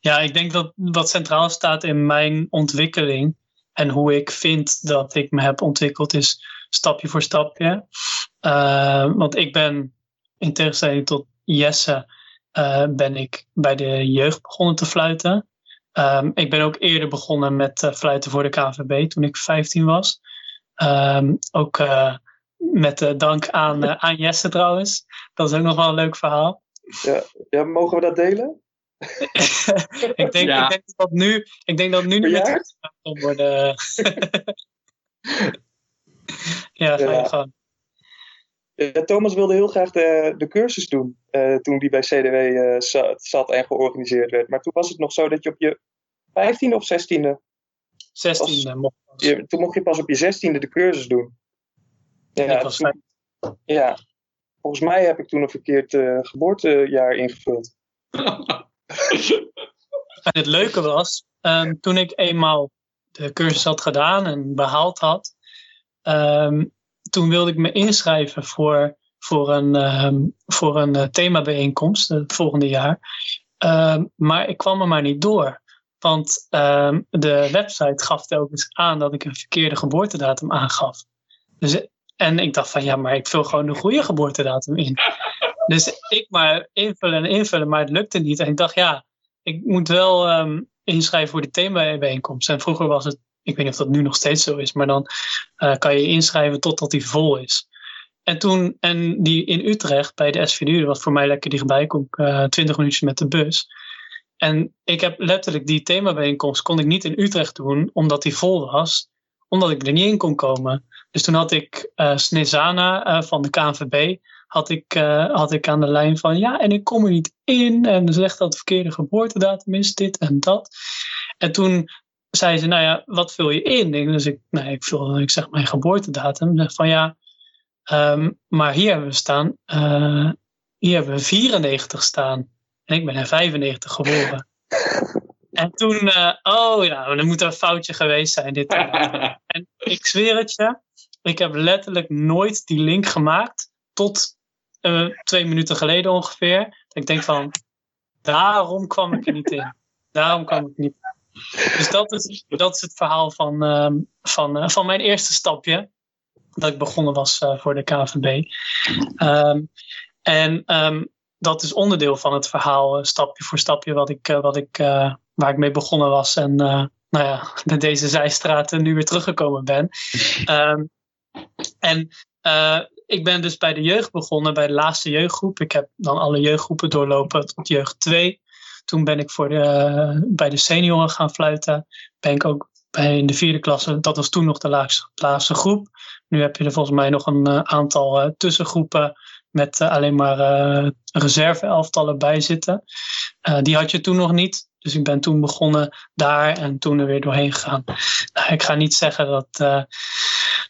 ja, ik denk dat wat centraal staat in mijn ontwikkeling en hoe ik vind dat ik me heb ontwikkeld is stapje voor stapje. Want ik ben, in tegenstelling tot Jesse, uh, ben ik bij de jeugd begonnen te fluiten. Um, ik ben ook eerder begonnen met uh, fluiten voor de KVB toen ik 15 was. Um, ook uh, met uh, dank aan, aan Jesse trouwens. Dat is ook nog wel een leuk verhaal. Ja, ja mogen we dat delen? ik, denk, ja. ik, denk dat nu, ik denk dat nu niet meer kan worden. ja, ga je gang. Ja, Thomas wilde heel graag de, de cursus doen uh, toen die bij CDW uh, zat, zat, en georganiseerd werd. Maar toen was het nog zo dat je op je 15e of 16e. 16e mocht je, Toen mocht je pas op je 16e de cursus doen. Ja, was toen, ja. volgens mij heb ik toen een verkeerd uh, geboortejaar ingevuld. en het leuke was, ehm, toen ik eenmaal de cursus had gedaan en behaald had, ehm, toen wilde ik me inschrijven voor, voor een, um, voor een uh, themabijeenkomst het volgende jaar. maar ik kwam er maar niet door. Want de website gaf telkens aan dat ik een verkeerde geboortedatum aangaf. Dus, en ik dacht van ja, maar ik vul gewoon de goede geboortedatum in. Dus ik maar invullen en invullen, maar het lukte niet. En ik dacht ja, ik moet wel inschrijven voor de themabijeenkomst. En vroeger was het, ik weet niet of dat nu nog steeds zo is, maar dan uh, kan je inschrijven totdat die vol is. En toen, en die in Utrecht bij de SVD, wat voor mij lekker dichtbij, kom ik uh, 20 minuutjes met de bus. En ik heb letterlijk die themabijeenkomst kon ik niet in Utrecht doen, omdat die vol was, omdat ik er niet in kon komen. Dus toen had ik uh, Snezana uh, van de KNVB had ik, had ik aan de lijn van ja, en ik kom er niet in. En ze zegt dat het verkeerde geboortedatum is, dit en dat. En toen zei ze, nou ja, wat vul je in? Dus ik, nou, ik vul, ik zeg mijn geboortedatum. Zeg van ja, um, maar hier hebben we staan, uh, hier hebben we 94 staan. En ik ben in 95 geboren. En toen, uh, oh ja, dan moet er een foutje geweest zijn. Dit en ik zweer het je, ik heb letterlijk nooit die link gemaakt tot uh, twee minuten geleden ongeveer. Dat ik denk van, daarom kwam ik er niet in. Daarom kwam ik niet Dus dat is, het verhaal van, uh, van, uh, van mijn eerste stapje. Dat ik begonnen was uh, voor de KVB. Um, en um, dat is onderdeel van het verhaal, stapje voor stapje, wat ik, wat ik, waar ik mee begonnen was. En nou ja, met deze zijstraten nu weer teruggekomen ben. En ik ben dus bij de jeugd begonnen, bij de laatste jeugdgroep. Ik heb dan alle jeugdgroepen doorlopen tot jeugd 2. Toen ben ik voor bij de senioren gaan fluiten. Ben ik ook bij in de vierde klasse, dat was toen nog de laagste, laagste groep. Nu heb je er volgens mij nog een uh, aantal uh, tussengroepen met uh, alleen maar reserve-elftallen bij zitten. die had je toen nog niet. Dus ik ben toen begonnen daar en toen er weer doorheen gegaan. Nou, ik ga niet zeggen dat,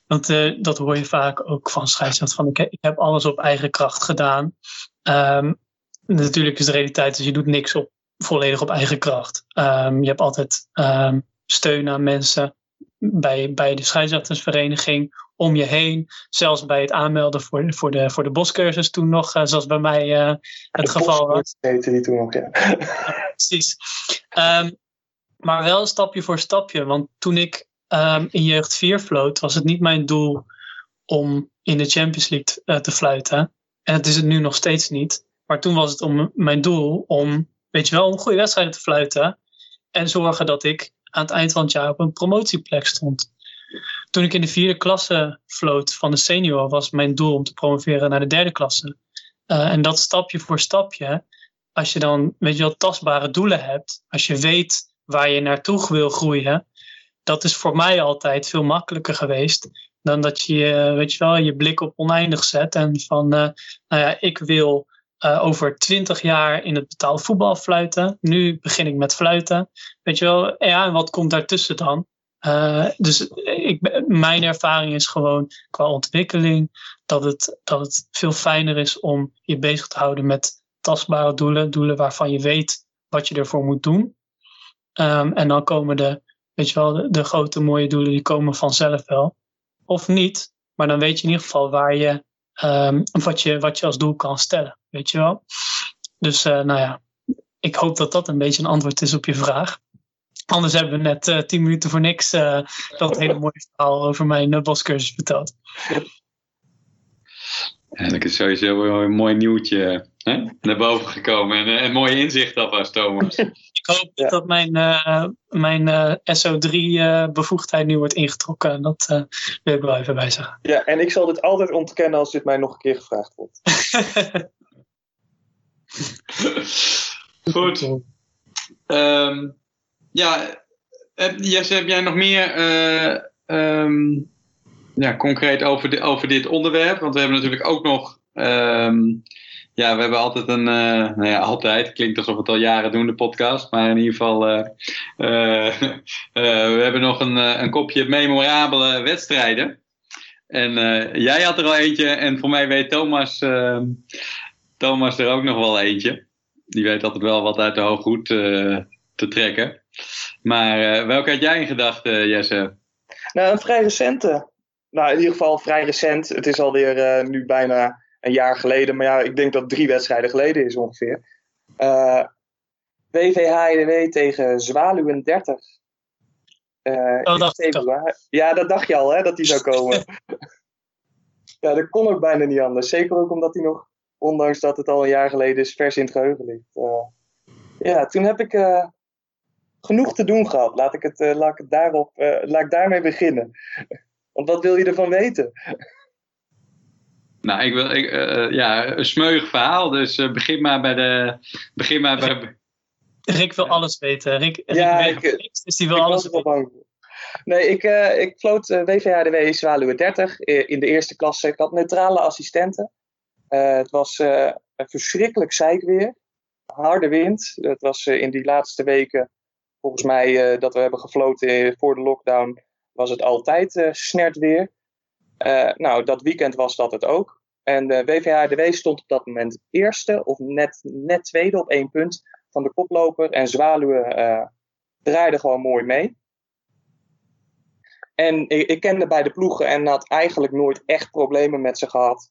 want uh, dat hoor je vaak ook van scheidsrechters. Van ik, heb alles op eigen kracht gedaan. Um, natuurlijk is de realiteit, dus je doet niks op, volledig op eigen kracht. Um, je hebt altijd um, steun aan mensen bij, bij de scheidsrechtersvereniging om je heen. Zelfs bij het aanmelden voor, voor, de, voor de boscursus toen nog, uh, zoals bij mij uh, het geval was. heette die toen nog, ja. ja precies. maar wel stapje voor stapje. Want toen ik um, in jeugd 4 floot, was het niet mijn doel om in de Champions League uh, te fluiten. En het is het nu nog steeds niet. Maar toen was het om mijn doel om, weet je wel, een goede wedstrijd te fluiten. En zorgen dat ik aan het eind van het jaar op een promotieplek stond. Toen ik in de vierde klasse floot van de senior, was mijn doel om te promoveren naar de derde klasse. Uh, en dat stapje voor stapje, als je dan, weet je wel, tastbare doelen hebt, als je weet waar je naartoe wil groeien, dat is voor mij altijd veel makkelijker geweest dan dat je, weet je wel, je blik op oneindig zet en van, uh, nou ja, ik wil uh, over twintig jaar in het betaald voetbal fluiten. Nu begin ik met fluiten. Weet je wel, ja, en wat komt daartussen dan? Uh, dus ik, mijn ervaring is gewoon qua ontwikkeling dat het, dat het veel fijner is om je bezig te houden met tastbare doelen, doelen waarvan je weet wat je ervoor moet doen. Um, en dan komen de Weet je wel, de, grote mooie doelen die komen vanzelf wel. Of niet, maar dan weet je in ieder geval waar je, um, wat, je, wat je als doel kan stellen. Weet je wel? Dus uh, nou ja, ik hoop dat dat een beetje een antwoord is op je vraag. Anders hebben we net uh, tien minuten voor niks uh, dat hele mooie verhaal over mijn uh, boscursus verteld. Ja, dat is sowieso een mooi nieuwtje hè? naar boven gekomen en een mooie inzicht alvast, Thomas. Ik hoop ja. dat mijn, uh, mijn uh, SO3-bevoegdheid uh, nu wordt ingetrokken. Dat uh, wil ik wel even bij zeggen. Ja, en ik zal dit altijd ontkennen als dit mij nog een keer gevraagd wordt. Goed. Um, ja, Jesse, heb jij nog meer um, ja, concreet over, de, over dit onderwerp? Want we hebben natuurlijk ook nog um, ja, we hebben altijd een, uh, nou ja, altijd, klinkt alsof we het al jaren doen, de podcast. Maar in ieder geval, uh, uh, we hebben nog een, een kopje memorabele wedstrijden. En jij had er al eentje en voor mij weet Thomas, Thomas er ook nog wel eentje. Die weet altijd wel wat uit de hooghoed te trekken. Maar welke had jij in gedachten, Jesse? Nou, een vrij recente. Nou, in ieder geval vrij recent. Het is alweer nu bijna een jaar geleden. Maar ja, ik denk dat drie wedstrijden geleden is ongeveer. Uh, WVHDW tegen Zwaluwen 30. Uh, oh, dacht ik Ja, dat dacht je al, hè, dat die zou komen. ja, dat kon ook bijna niet anders. Zeker ook omdat hij nog, ondanks dat het al een jaar geleden is, vers in het geheugen ligt. Uh, ja, toen heb ik uh, genoeg te doen gehad. Laat ik, het, laat ik, het daarop, laat ik daarmee beginnen. Want wat wil je ervan weten? Nou, ik wil, ik, ja, een smeuig verhaal. Dus begin maar bij de. Begin maar bij, Rick wil alles weten. Rick, Rick ja, ik, niks, dus die wil alles weten. Nee, ik, uh, ik floot uh, WVHDW Zwaluwe 30 in de eerste klasse. Ik had neutrale assistenten. Uh, het was een verschrikkelijk zeikweer. Harde wind. Het was in die laatste weken, volgens mij dat we hebben gefloten voor de lockdown, was het altijd snert weer. nou, dat weekend was dat het ook. En de WVHDW stond op dat moment eerste of net, net tweede op één punt van de koploper. En Zwaluwen uh, draaide gewoon mooi mee. En ik, ik, kende beide ploegen en had eigenlijk nooit echt problemen met ze gehad.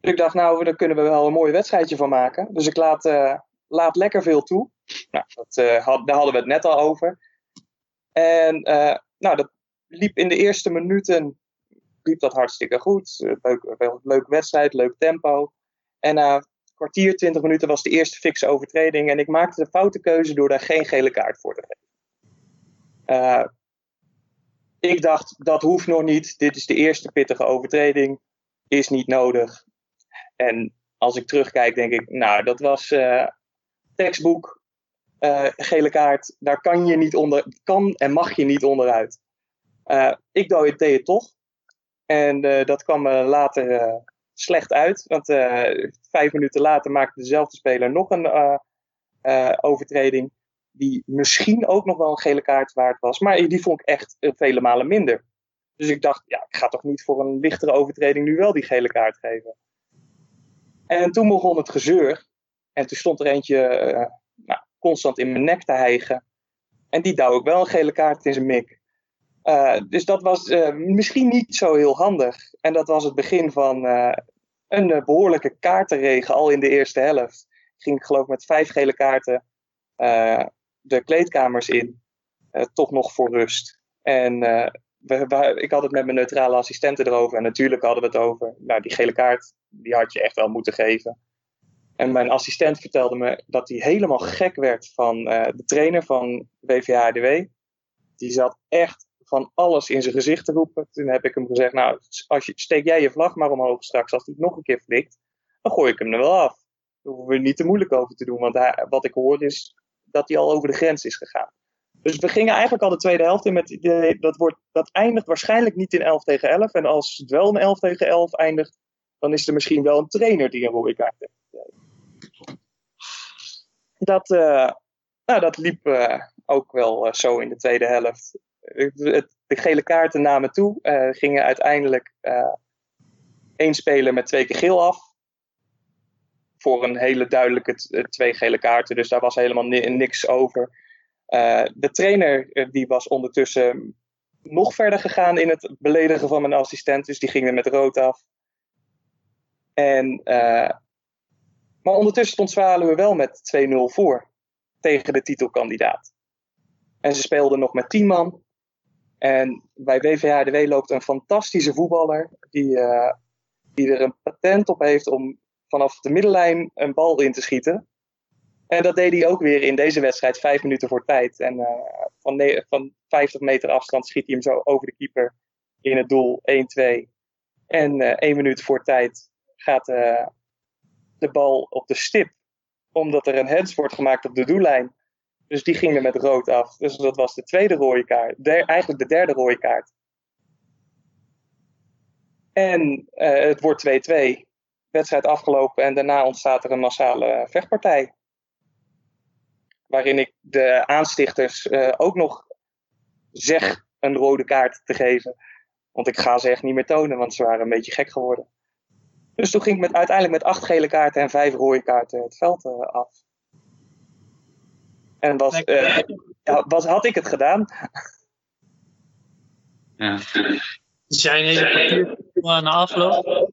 Dus ik dacht, nou, daar kunnen we wel een mooi wedstrijdje van maken. Dus ik laat, uh, laat lekker veel toe. Nou, dat, had, daar hadden we het net al over. En nou, dat liep in de eerste minuten liep dat hartstikke goed. Leuk, leuke wedstrijd, leuk tempo. En na kwartier, 20 minuten was de eerste fikse overtreding. En ik maakte de foute keuze door daar geen gele kaart voor te geven. Uh, ik dacht, dat hoeft nog niet. Dit is de eerste pittige overtreding. Is niet nodig. En als ik terugkijk, denk ik, nou, dat was uh, tekstboek, uh, gele kaart. Daar kan je niet onder, kan en mag je niet onderuit. ik deed het toch. En dat kwam later slecht uit. Want vijf minuten later maakte dezelfde speler nog een overtreding. Die misschien ook nog wel een gele kaart waard was. Maar die vond ik echt vele malen minder. Dus ik dacht, ja, ik ga toch niet voor een lichtere overtreding nu wel die gele kaart geven. En toen begon het gezeur. En toen stond er eentje nou, constant in mijn nek te hijgen. En die douw ik wel een gele kaart in zijn mik. Uh, dus dat was uh, misschien niet zo heel handig. En dat was het begin van uh, een behoorlijke kaartenregen al in de eerste helft. Ging ik geloof met vijf gele kaarten de kleedkamers in. toch nog voor rust. En we, ik had het met mijn neutrale assistenten erover. En natuurlijk hadden we het over. Nou, die gele kaart, die had je echt wel moeten geven. En mijn assistent vertelde me dat hij helemaal gek werd van de trainer van WVHDW. Die zat echt van alles in zijn gezicht te roepen. Toen heb ik hem gezegd, nou, als je, steek jij je vlag maar omhoog straks. Als hij het nog een keer flikt, dan gooi ik hem er wel af. Daar hoeven we niet te moeilijk over te doen. Want wat ik hoor is dat hij al over de grens is gegaan. Dus we gingen eigenlijk al de tweede helft in met het idee, dat, wordt, dat eindigt waarschijnlijk niet in 11 tegen 11. En als het wel een 11 tegen 11 eindigt, dan is er misschien wel een trainer die een rode kaart heeft. Dat, uh, nou, dat liep uh, ook wel uh, zo in de tweede helft de gele kaarten namen toe. Uh, gingen uiteindelijk uh, één speler met twee keer geel af. Voor een hele duidelijke twee gele kaarten. Dus daar was helemaal niks over. De trainer die was ondertussen nog verder gegaan in het beledigen van mijn assistent. Dus die ging er met rood af. En, maar ondertussen stond Zwaluwe wel met 2-0 voor. Tegen de titelkandidaat. En ze speelden nog met 10 man. En bij WVHDW loopt een fantastische voetballer die, uh, die er een patent op heeft om vanaf de middenlijn een bal in te schieten. En dat deed hij ook weer in deze wedstrijd vijf minuten voor tijd. En uh, van, van 50 meter afstand schiet hij hem zo over de keeper in het doel 1-2. En uh, één minuut voor tijd gaat de bal op de stip. Omdat er een hands wordt gemaakt op de doellijn. Dus die gingen met rood af. Dus dat was de tweede rode kaart. eigenlijk de derde rode kaart. En uh, het wordt 2-2. Wedstrijd afgelopen en daarna ontstaat er een massale vechtpartij. Waarin ik de aanstichters uh, ook nog zeg een rode kaart te geven. Want ik ga ze echt niet meer tonen, want ze waren een beetje gek geworden. Dus toen ging ik met, uiteindelijk met acht gele kaarten en vijf rode kaarten het veld uh, af. En was, uh, ja, was, had ik het gedaan? Ja. Hele papier na afloop?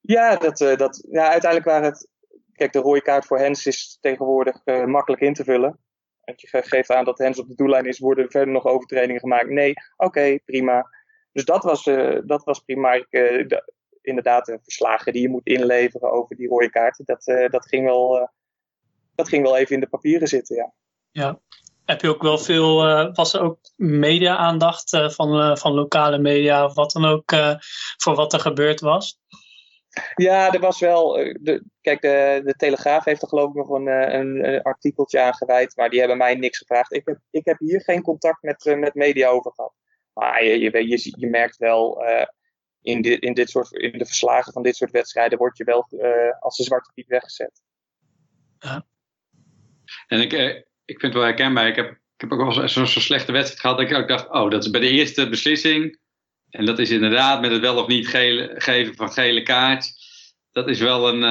Ja, dat, uh, dat, ja, uiteindelijk waren het. Kijk, de rode kaart voor Hens is tegenwoordig uh, makkelijk in te vullen. Want je geeft aan dat Hens op de doellijn is, worden er verder nog overtredingen gemaakt. Nee, oké, okay, prima. Dus dat was, uh, dat was prima. Ik, de, inderdaad, de verslagen die je moet inleveren over die rode kaarten, dat, dat, ging wel, dat ging wel even in de papieren zitten, ja. Ja, heb je ook wel veel, uh, was er ook media-aandacht uh, van, uh, van lokale media of wat dan ook voor wat er gebeurd was? Ja, er was wel. De, kijk, de, de Telegraaf heeft er geloof ik nog een, een, een, artikeltje aan gewijd, maar die hebben mij niks gevraagd. Ik heb, ik heb hier geen contact met, met media over gehad. Maar je, je, je, je merkt wel. in, dit, in, dit soort, in de verslagen van dit soort wedstrijden word je wel als een zwarte piet weggezet. Ja. En ik, ik vind het wel herkenbaar. Ik heb, ik heb ook wel zo'n zo slechte wedstrijd gehad dat ik ook dacht, oh, dat is bij de eerste beslissing. En dat is inderdaad met het wel of niet geven van gele kaart. Dat is wel een.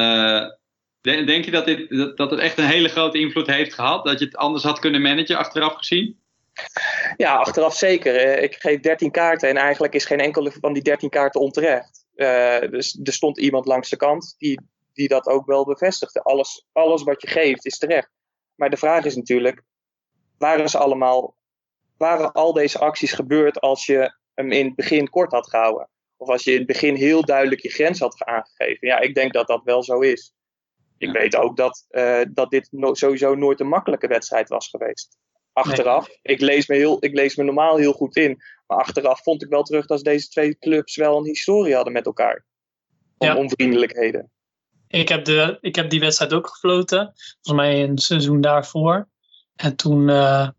Uh, denk je dat, dit, dat, dat het echt een hele grote invloed heeft gehad? Dat je het anders had kunnen managen achteraf gezien? Ja, achteraf zeker. Ik geef 13 kaarten en eigenlijk is geen enkele van die 13 kaarten onterecht. Dus er stond iemand langs de kant die, die dat ook wel bevestigde. Alles, alles wat je geeft is terecht. Maar de vraag is natuurlijk, waren ze allemaal, waren al deze acties gebeurd als je hem in het begin kort had gehouden? Of als je in het begin heel duidelijk je grens had aangegeven? Ja, ik denk dat dat wel zo is. Ik weet ook dat, uh, dat dit no sowieso nooit een makkelijke wedstrijd was geweest. Achteraf, nee. ik, lees me heel, ik lees me normaal heel goed in. Maar achteraf vond ik wel terug dat deze twee clubs wel een historie hadden met elkaar. Om Ja. onvriendelijkheden. Ik heb, de, ik heb die wedstrijd ook gefloten. Volgens mij een seizoen daarvoor. En toen eh,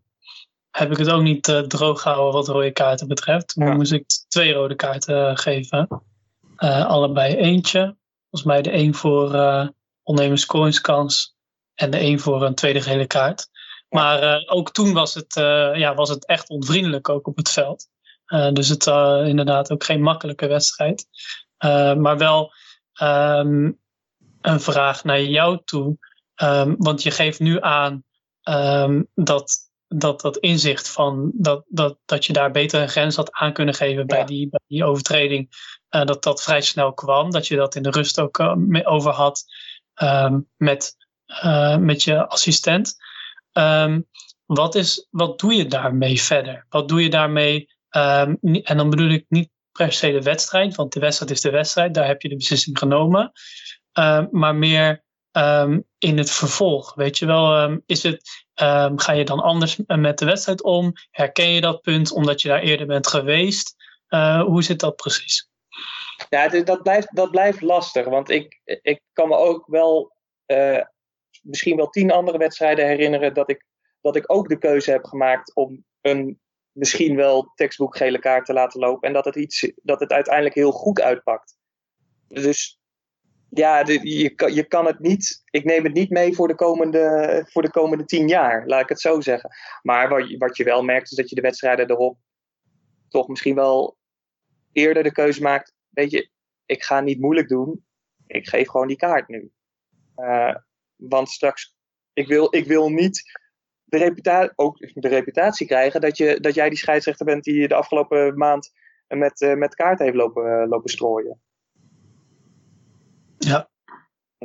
heb ik het ook niet eh, droog gehouden wat rode kaarten betreft. Toen Ja. moest ik twee rode kaarten eh, geven. Allebei eentje. Volgens mij de een voor onnemen scoringskans. En de een voor een tweede gele kaart. Maar ook toen was het, ja, was het echt onvriendelijk ook op het veld. Dus het uh, inderdaad ook geen makkelijke wedstrijd. Uh, maar wel um, een vraag naar jou toe. Um, want je geeft nu aan um, dat, dat dat inzicht van dat, dat, dat je daar beter een grens had aan kunnen geven bij, die, bij die overtreding. Uh, dat dat vrij snel kwam. Dat je dat in de rust ook uh, mee over had met, uh, met je assistent. wat, is, wat doe je daarmee verder? Wat doe je daarmee? en dan bedoel ik niet per se de wedstrijd, want de wedstrijd is de wedstrijd, daar heb je de beslissing genomen. Uh, maar meer um, in het vervolg. Weet je wel, um, is het, ga je dan anders met de wedstrijd om? Herken je dat punt omdat je daar eerder bent geweest? Uh, hoe zit dat precies? Ja, dat blijft, dat blijft lastig, want ik, ik kan me ook wel uh, misschien wel tien andere wedstrijden herinneren dat ik, dat ik ook de keuze heb gemaakt om een misschien wel tekstboek gele kaart te laten lopen. En dat het, iets, dat het uiteindelijk heel goed uitpakt. Dus ja, je, kan, je kan het niet. Ik neem het niet mee voor de, komende, voor de komende tien jaar, laat ik het zo zeggen. Maar wat, wat je wel merkt, is dat je de wedstrijden erop toch misschien wel eerder de keuze maakt. Weet je, ik ga niet moeilijk doen. Ik geef gewoon die kaart nu. Uh, want straks, ik wil, ik wil niet de reputatie, ook de reputatie krijgen dat, je, dat jij die scheidsrechter bent die de afgelopen maand met, uh, met kaart heeft lopen, uh, lopen strooien. Ja.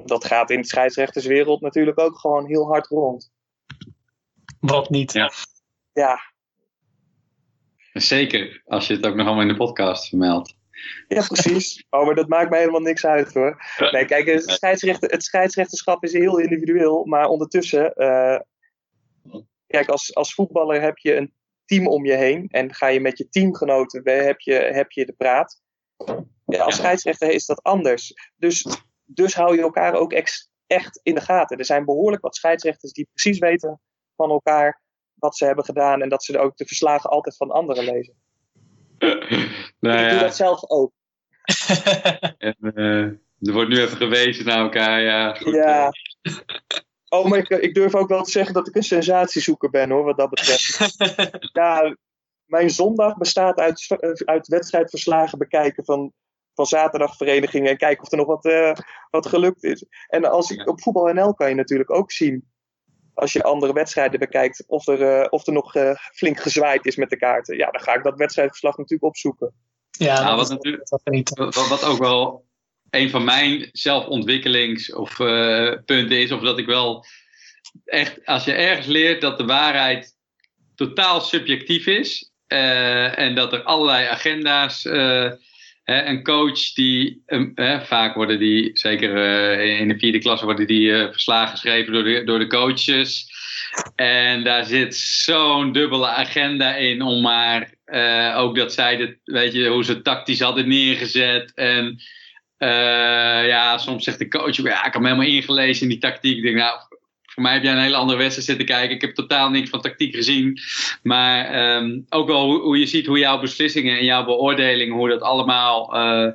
Dat gaat in de scheidsrechterswereld natuurlijk ook gewoon heel hard rond. Wat niet. Ja. Ja. Zeker, als je het ook nog allemaal in de podcast vermeldt. Ja, precies. Oh, maar dat maakt mij helemaal niks uit hoor. Nee, kijk, het, scheidsrechter, het scheidsrechterschap is heel individueel, maar ondertussen uh, kijk, als, als voetballer heb je een team om je heen en ga je met je teamgenoten, heb je, heb je de praat. Ja, als scheidsrechter is dat anders. Dus, dus hou je elkaar ook echt in de gaten. Er zijn behoorlijk wat scheidsrechters die precies weten van elkaar wat ze hebben gedaan en dat ze ook de verslagen altijd van anderen lezen. nou, ik doe dat zelf ook. en, uh, er wordt nu even gewezen naar elkaar, ja. Goed, ja. Uh. Oh, maar ik, ik, durf ook wel te zeggen dat ik een sensatiezoeker ben, hoor, wat dat betreft. ja, mijn zondag bestaat uit, uit wedstrijdverslagen bekijken van, van zaterdagverenigingen en kijken of er nog wat, uh, wat gelukt is. En als ik, op Voetbal NL kan je natuurlijk ook zien, als je andere wedstrijden bekijkt, of er, uh, of er nog uh, flink gezwaaid is met de kaarten. Ja, dan ga ik dat wedstrijdverslag natuurlijk opzoeken. Ja, nou, wat, natuurlijk, wat, wat ook wel een van mijn zelfontwikkelings- of punten is, of dat ik wel echt, als je ergens leert dat de waarheid totaal subjectief is uh, en dat er allerlei agenda's. Een coach die, um, vaak worden die, zeker uh, in de vierde klasse, worden die verslagen geschreven door de, door de coaches. En daar zit zo'n dubbele agenda in om maar ook dat zij, het, weet je, hoe ze tactisch hadden neergezet. En ja, soms zegt de coach, ja, ik heb me helemaal ingelezen in die tactiek. Ik denk, nou, voor mij heb jij een hele andere wedstrijd zitten kijken. Ik heb totaal niks van tactiek gezien. Maar um, ook wel hoe, je ziet hoe jouw beslissingen en jouw beoordeling, hoe dat allemaal. Uh,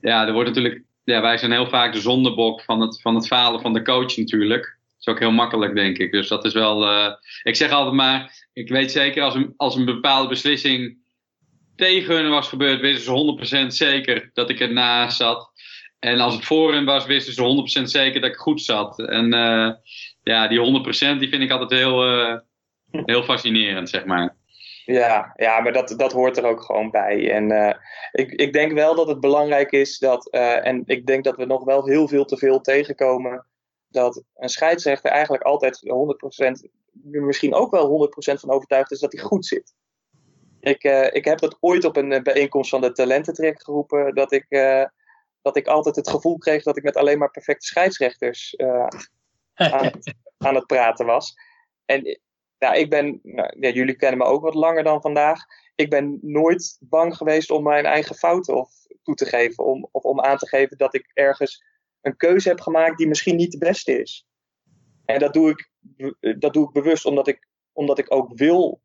ja, er wordt natuurlijk. Ja, wij zijn heel vaak de zondebok van het, van het falen van de coach natuurlijk. Dat is ook heel makkelijk, denk ik. Dus dat is wel. Uh, ik zeg altijd maar. Ik weet zeker als een, als een bepaalde beslissing tegen hun was gebeurd, wisten ze 100% zeker dat ik ernaast zat. En als het voor hen was, wisten ze 100% zeker dat ik goed zat. En uh, ja, die 100% die vind ik altijd heel, uh, heel fascinerend, zeg maar. Ja, ja maar dat, dat hoort er ook gewoon bij. En uh, ik, ik denk wel dat het belangrijk is dat, uh, en ik denk dat we nog wel heel veel te veel tegenkomen, dat een scheidsrechter eigenlijk altijd 100%, misschien ook wel 100% van overtuigd is dat hij goed zit. Ik, ik heb dat ooit op een bijeenkomst van de talententrek geroepen, dat ik, dat ik altijd het gevoel kreeg dat ik met alleen maar perfecte scheidsrechters aan, het, praten was. En nou, ik ben, nou, ja, jullie kennen me ook wat langer dan vandaag. Ik ben nooit bang geweest om mijn eigen fouten of, toe te geven. Om, of om aan te geven dat ik ergens een keuze heb gemaakt die misschien niet de beste is. En dat doe ik, dat doe ik bewust omdat ik, omdat ik ook wil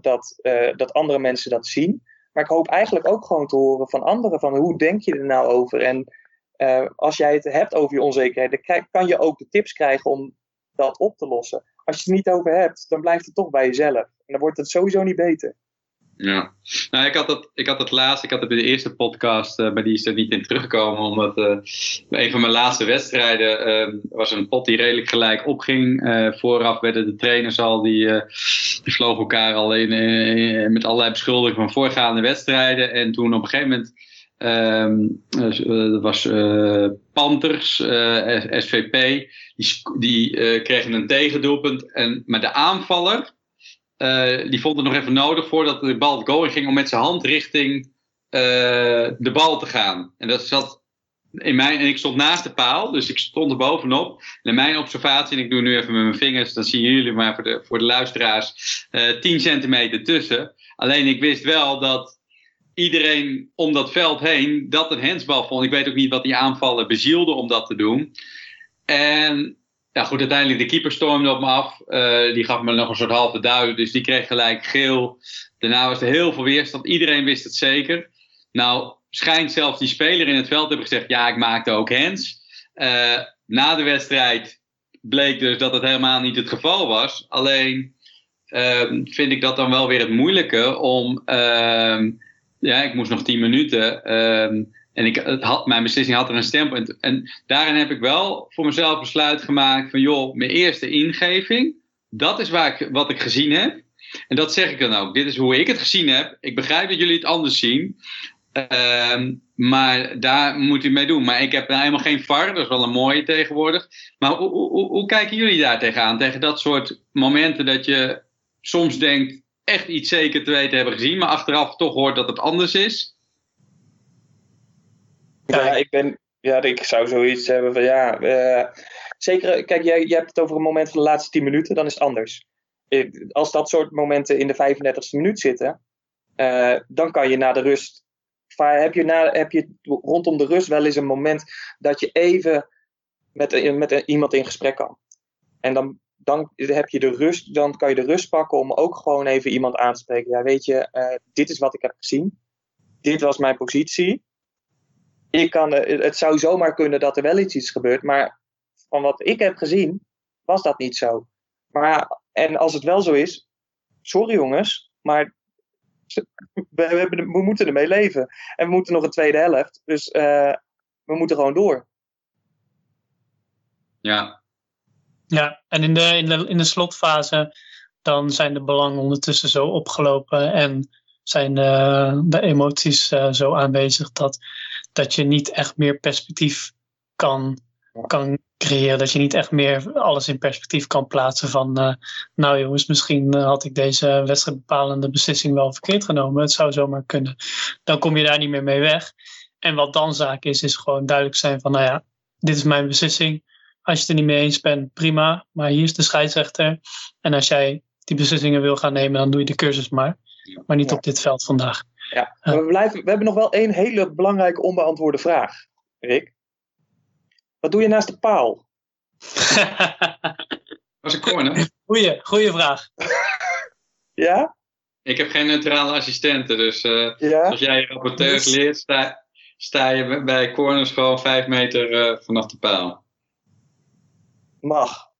dat, uh, dat andere mensen dat zien. Maar ik hoop eigenlijk ook gewoon te horen van anderen: van hoe denk je er nou over? En uh, als jij het hebt over je onzekerheid, dan kan je ook de tips krijgen om dat op te lossen. Als je het niet over hebt, dan blijft het toch bij jezelf. En dan wordt het sowieso niet beter. Ja, nou, ik had dat, ik had het laatst, ik had het bij de eerste podcast, uh, maar die is er niet in teruggekomen, omdat uh, een van mijn laatste wedstrijden was een pot die redelijk gelijk opging. vooraf werden de trainers al, die, die vlogen elkaar al in, in, met allerlei beschuldigingen van voorgaande wedstrijden. En toen op een gegeven moment Um, dat was uh, Panthers, uh, SVP. Die, die kregen een tegendoelpunt. En, maar de aanvaller, die vond het nog even nodig voordat de bal goal ging om met zijn hand richting de bal te gaan. En dat zat in mijn, en ik stond naast de paal, dus ik stond er bovenop. En in mijn observatie, en ik doe nu even met mijn vingers, dan zien jullie maar voor de, voor de luisteraars, 10 centimeter tussen. Alleen ik wist wel dat iedereen om dat veld heen dat een hensbal vond. Ik weet ook niet wat die aanvallen bezielde om dat te doen. En ja, goed, uiteindelijk de keeper stormde op me af. Uh, die gaf me nog een soort halve duim, dus die kreeg gelijk geel. Daarna was er heel veel weerstand. Iedereen wist het zeker. Nou, schijnt zelfs die speler in het veld hebben gezegd: ja, ik maakte ook hens. Uh, na de wedstrijd bleek dus dat het helemaal niet het geval was. Alleen uh, vind ik dat dan wel weer het moeilijke om ehm, ja, ik moest nog tien minuten. Um, en ik, had, mijn beslissing had er een stempel. En, en daarin heb ik wel voor mezelf besluit gemaakt van joh, mijn eerste ingeving, dat is waar ik, wat ik gezien heb. En dat zeg ik dan ook. Dit is hoe ik het gezien heb. Ik begrijp dat jullie het anders zien. Um, maar daar moet u mee doen. Maar ik heb nou helemaal geen VAR, dat is wel een mooie tegenwoordig. Maar hoe, hoe, hoe kijken jullie daar tegenaan? Tegen dat soort momenten dat je soms denkt, echt iets zeker te weten hebben gezien, maar achteraf toch hoort dat het anders is? Ja, ik ben. Ja, ik zou zoiets hebben van ja. Uh, zeker, kijk, jij, jij hebt het over een moment van de laatste 10 minuten, dan is het anders. Als dat soort momenten in de 35e minuut zitten, uh, dan kan je na de rust. Heb je, na, heb je rondom de rust wel eens een moment dat je even met, met iemand in gesprek kan? En dan dan heb je de rust, dan kan je de rust pakken om ook gewoon even iemand aan te spreken. Ja, weet je, uh, dit is wat ik heb gezien. Dit was mijn positie. Ik kan, uh, het zou zomaar kunnen dat er wel iets is gebeurd, maar van wat ik heb gezien, was dat niet zo. Maar, en als het wel zo is, sorry jongens, maar we, hebben, we moeten ermee leven. En we moeten nog een tweede helft. Dus uh, we moeten gewoon door. Ja. Ja, en in de, in de, in de slotfase dan zijn de belangen ondertussen zo opgelopen en zijn de, de emoties uh, zo aanwezig dat, dat je niet echt meer perspectief kan, kan creëren. Dat je niet echt meer alles in perspectief kan plaatsen van uh, nou jongens, misschien had ik deze wedstrijdbepalende beslissing wel verkeerd genomen. Het zou zomaar kunnen. Dan kom je daar niet meer mee weg. En wat dan zaak is, is gewoon duidelijk zijn van nou ja, dit is mijn beslissing. Als je het er niet mee eens bent, prima. Maar hier is de scheidsrechter. En als jij die beslissingen wil gaan nemen, dan doe je de cursus maar. Maar niet Ja. op dit veld vandaag. Ja. We, blijven, we hebben nog wel één hele belangrijke onbeantwoorde vraag, Rick. Wat doe je naast de paal? Was een corner. goeie, goeie vraag. Ja? Ik heb geen neutrale assistenten, dus eh, Ja? als jij je rapporteurs Dus- leert, sta, sta je bij- bij corners gewoon vijf meter eh, vanaf de paal. Mag.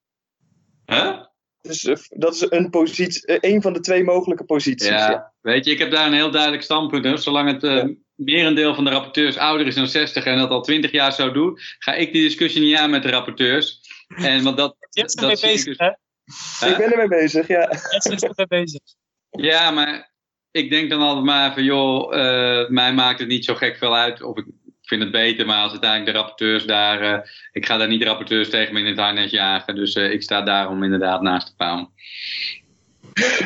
Huh? Dus dat is een, positie, eh, een van de twee mogelijke posities. Ja, weet je, ik heb daar een heel duidelijk standpunt in. Zolang het eh, merendeel van de rapporteurs ouder is dan 60 en dat al 20 jaar zo doet, ga ik die discussie niet aan met de rapporteurs. En want dat, Je bent dat ermee bezig, dus- hè? Ik ben ermee bezig, ja. Jesse is ermee bezig. Ja, maar ik denk dan altijd maar van, joh, eh, mij maakt het niet zo gek veel uit. Of ik vind het beter, maar als uiteindelijk de rapporteurs daar... eh, ik ga daar niet de rapporteurs tegen me in het harnas jagen. Dus eh, ik sta daarom inderdaad naast de paal.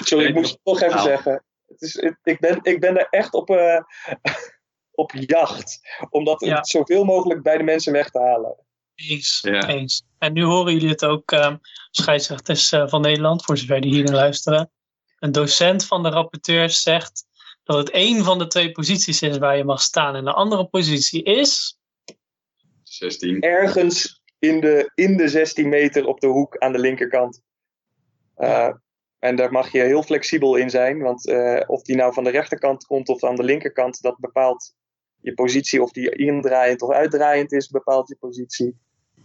Sorry, ik moest het toch even Nou. zeggen. Het is, het- ik, ben, ik ben er echt op, eh, op jacht. Om dat Ja. zoveel mogelijk bij de mensen weg te halen. Eens, Ja. eens. En nu horen jullie het ook, ehm scheidsrechters eh, van Nederland, voor zover die hier naar luisteren. Een docent van de rapporteurs zegt dat het één van de twee posities is waar je mag staan. En de andere positie is. 16. Ergens in de, in de 16 meter op de hoek aan de linkerkant. Eh, en daar mag je heel flexibel in zijn. Want eh, of die nou van de rechterkant komt of aan de linkerkant, dat bepaalt je positie. Of die indraaiend of uitdraaiend is, bepaalt je positie.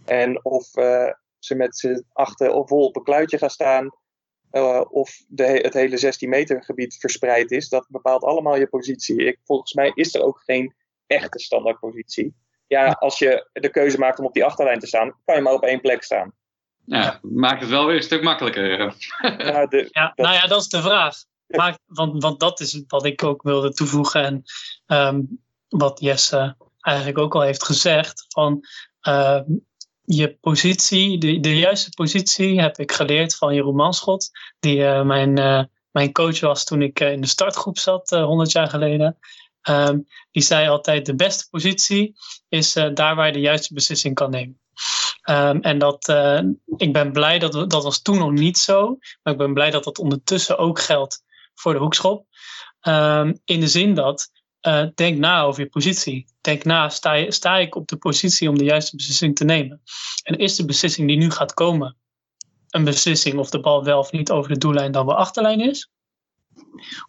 En of eh, ze met z'n achter of vol op een kluitje gaan staan. Eh, of de, he- het hele 16 meter gebied verspreid is. Dat bepaalt allemaal je positie. Ik, volgens mij is er ook geen echte standaardpositie. Ja, als je de keuze maakt om op die achterlijn te staan, kan je maar op één plek staan. Ja, maakt het wel weer een stuk makkelijker. Nou, de, Ja, Dat- nou ja, dat is de vraag. Maar, want, want dat is wat ik ook wilde toevoegen. En ehm, wat Jesse eigenlijk ook al heeft gezegd. Van ehm, je positie, de, de juiste positie heb ik geleerd van Jeroen Manschot. Die eh, mijn, eh, mijn coach was toen ik eh, in de startgroep zat, eh, 100 jaar geleden. Ehm, die zei altijd: de beste positie is daar waar je de juiste beslissing kan nemen. Ehm, en dat, ik ben blij dat we, dat was toen nog niet zo. Maar ik ben blij dat dat ondertussen ook geldt voor de hoekschop. Ehm, in de zin dat, eh, denk na over je positie. Denk na, sta, sta ik op de positie om de juiste beslissing te nemen? En is de beslissing die nu gaat komen een beslissing of de bal wel of niet over de doellijn dan wel achterlijn is?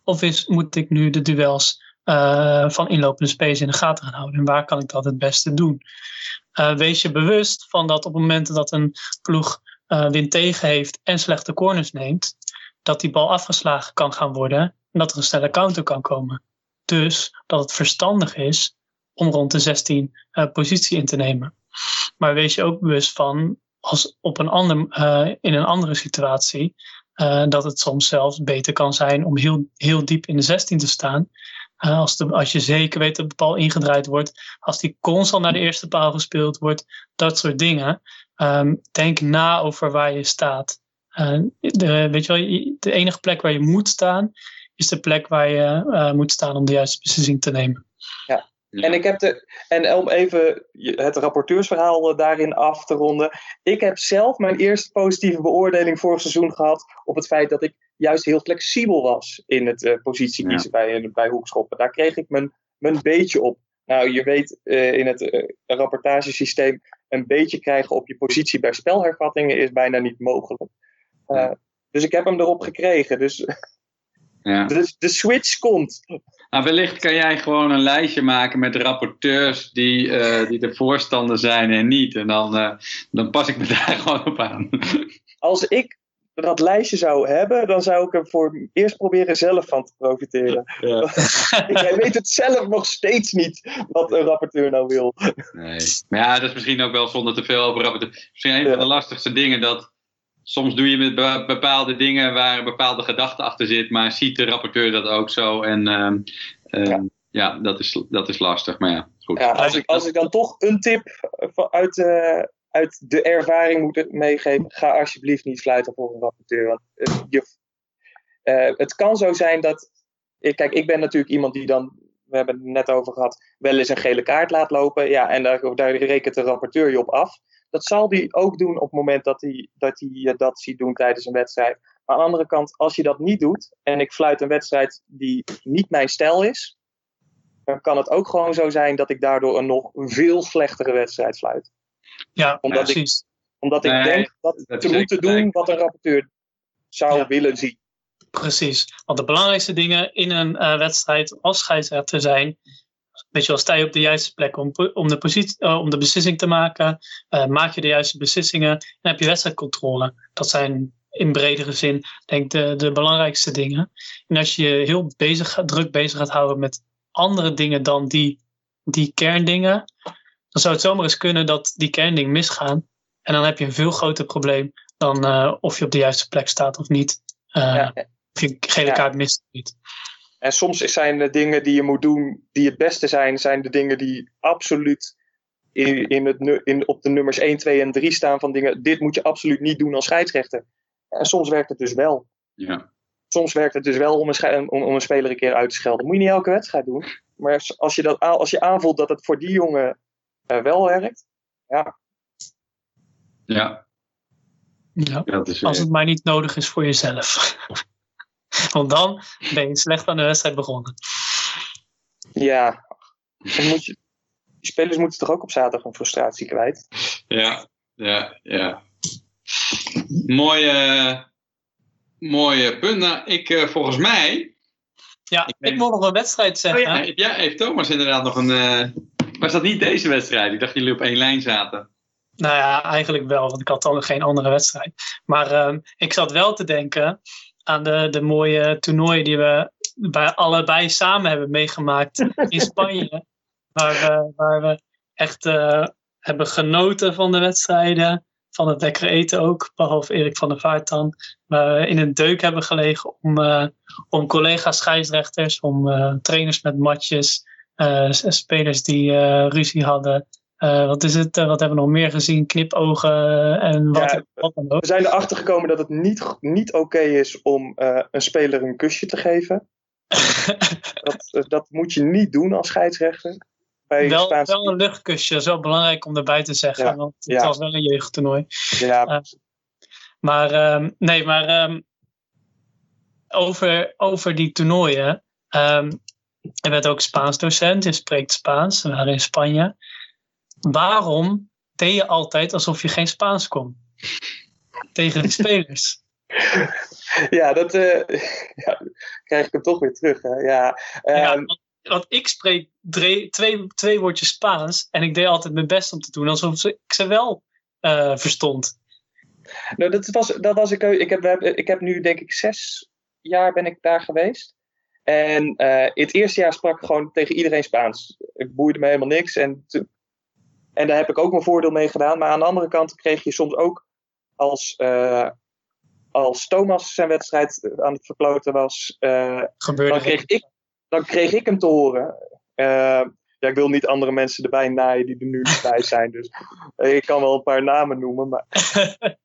Of is, moet ik nu de duels eh, van inlopende space in de gaten gaan houden? En waar kan ik dat het beste doen? Eh, wees je bewust van dat op het moment dat een ploeg wind tegen heeft en slechte corners neemt, dat die bal afgeslagen kan gaan worden en dat er een snelle counter kan komen. Dus dat het verstandig is om rond de 16 eh, positie in te nemen. Maar wees je ook bewust van, als op een ander, eh, in een andere situatie, eh, dat het soms zelfs beter kan zijn om heel, heel diep in de 16 te staan. Als, de, als je zeker weet dat de bal ingedraaid wordt, als die constant naar de eerste paal gespeeld wordt, dat soort dingen. Ehm, denk na over waar je staat. De, weet je wel, de enige plek waar je moet staan, is de plek waar je eh, moet staan om de juiste beslissing te nemen. En ik heb de. En om even het rapporteursverhaal eh, daarin af te ronden. Ik heb zelf mijn eerste positieve beoordeling vorig seizoen gehad. op het feit dat ik juist heel flexibel was in het eh, positie kiezen bij, bij hoekschoppen. Daar kreeg ik mijn, mijn beetje op. Nou, je weet eh, in het eh, rapportagesysteem. een beetje krijgen op je positie bij spelhervattingen is bijna niet mogelijk. Eh, dus ik heb hem erop gekregen. Dus Ja. de, de switch komt. Nou, wellicht kan jij gewoon een lijstje maken met rapporteurs die, eh, die de voorstander zijn en niet. En dan, eh, dan pas ik me daar gewoon op aan. als ik dat lijstje zou hebben, dan zou ik er voor eerst proberen zelf van te profiteren. Ja. ik weet het zelf nog steeds niet wat een rapporteur nou wil. Nee. Maar ja, dat is misschien ook wel zonder te veel over rapporteur. Misschien een van de lastigste dingen dat soms doe je met bepaalde dingen waar een bepaalde gedachte achter zit, maar ziet de rapporteur dat ook zo. En uh, uh, ja. ja, dat, is, dat is lastig. Maar ja, goed. Ja, als, ik, als ik dan toch een tip uit, uh, uit de ervaring moet meegeven, ga alsjeblieft niet sluiten voor een rapporteur. Want uh, je, uh, het kan zo zijn dat. Kijk, ik ben natuurlijk iemand die dan, we hebben het net over gehad, wel eens een gele kaart laat lopen. Ja, en daar, daar rekent de rapporteur je op af. Dat zal hij ook doen op het moment dat hij dat, hij dat ziet doen tijdens een wedstrijd. Maar aan de andere kant, als je dat niet doet en ik fluit een wedstrijd die niet mijn stijl is, dan kan het ook gewoon zo zijn dat ik daardoor een nog veel slechtere wedstrijd fluit. Ja, omdat precies. Ik, omdat ik denk dat, dat te moeten doen wat een rapporteur zou ja. willen zien. Precies, want de belangrijkste dingen in een uh, wedstrijd als scheidsrechter zijn Weet je wel, sta je op de juiste plek om, om, de, positie, uh, om de beslissing te maken? Uh, maak je de juiste beslissingen? En heb je wedstrijdcontrole. Dat zijn in bredere zin, denk ik, de, de belangrijkste dingen. En als je je heel bezig, druk bezig gaat houden met andere dingen dan die, die kerndingen, dan zou het zomaar eens kunnen dat die kerndingen misgaan. En dan heb je een veel groter probleem dan uh, of je op de juiste plek staat of niet. Ja. Of je gele ja. kaart mist of niet. En soms zijn de dingen die je moet doen, die het beste zijn, zijn de dingen die absoluut in, in het, in, op de nummers 1, 2 en 3 staan van dingen. Dit moet je absoluut niet doen als scheidsrechter. En soms werkt het dus wel. Ja. Soms werkt het dus wel om een, om, om een speler een keer uit te schelden. moet je niet elke wedstrijd doen. Maar als je, dat, als je aanvoelt dat het voor die jongen uh, wel werkt, ja. Ja. ja. Als het maar niet nodig is voor jezelf. Want dan ben je slecht aan de wedstrijd begonnen. Ja, dan moet je, die spelers moeten toch ook op zaterdag een frustratie kwijt? Ja, ja, ja. Mooie, mooie punt. Nou, ik, uh, volgens mij. Ja, ik, ik wil nog een wedstrijd zeggen. Oh ja, ja, heeft Thomas inderdaad nog een. Uh, was dat niet deze wedstrijd? Ik dacht dat jullie op één lijn zaten. Nou ja, eigenlijk wel, want ik had dan geen andere wedstrijd. Maar uh, ik zat wel te denken aan de, de mooie toernooien die we bij allebei samen hebben meegemaakt in Spanje. waar, we, waar we echt uh, hebben genoten van de wedstrijden. Van het lekkere eten ook, behalve Erik van der Vaart dan. Waar we in een deuk hebben gelegen om, uh, om collega's scheidsrechters, om uh, trainers met matjes, spelers die ruzie hadden. Uh, wat is het? Uh, wat hebben we nog meer gezien? Knipogen en wat, ja, wat dan ook. We zijn erachter gekomen dat het niet, niet oké okay is om uh, een speler een kusje te geven. dat, dat moet je niet doen als scheidsrechter. Bij wel, Spaanse... wel een luchtkusje, dat is wel belangrijk om erbij te zeggen. Ja, want het ja. was wel een jeugdtoernooi. Ja. maar um, nee, maar um, over, over die toernooien. Um, er werd ook Spaans docent, je spreekt Spaans, we waren in Spanje waarom deed je altijd alsof je geen Spaans kon? Tegen de spelers. Ja, dat uh, ja, krijg ik hem toch weer terug. Hè? Ja, um, ja want, want, ik spreek drie, twee, twee woordjes Spaans en ik deed altijd mijn best om te doen alsof ik ze wel uh, verstond. Nou, dat was, dat was ik, ik, heb, ik heb nu denk ik zes jaar ben ik daar geweest. En uh, het eerste jaar sprak ik gewoon tegen iedereen Spaans. Ik boeide me helemaal niks. En en daar heb ik ook mijn voordeel mee gedaan. Maar aan de andere kant kreeg je soms ook als, uh, als Thomas zijn wedstrijd aan het verkloten was, uh, dan, kreeg ik, dan kreeg ik hem te horen. Uh, ja, ik wil niet andere mensen erbij naaien die er nu niet bij zijn. Dus ik kan wel een paar namen noemen. Maar...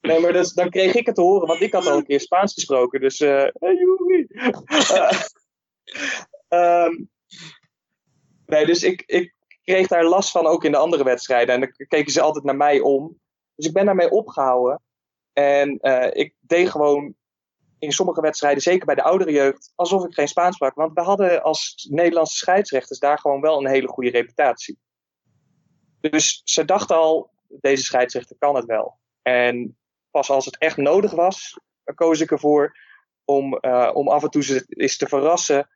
nee, maar dus, dan kreeg ik het te horen, want ik had al een keer Spaans gesproken. Dus, hey, um, nee, dus ik, ik, kreeg daar last van ook in de andere wedstrijden. En dan keken ze altijd naar mij om. Dus ik ben daarmee opgehouden. En uh, ik deed gewoon in sommige wedstrijden, zeker bij de oudere jeugd, alsof ik geen Spaans sprak. Want we hadden als Nederlandse scheidsrechters daar gewoon wel een hele goede reputatie. Dus ze dachten al, deze scheidsrechter kan het wel. En pas als het echt nodig was, koos ik ervoor om, uh, om af en toe eens te verrassen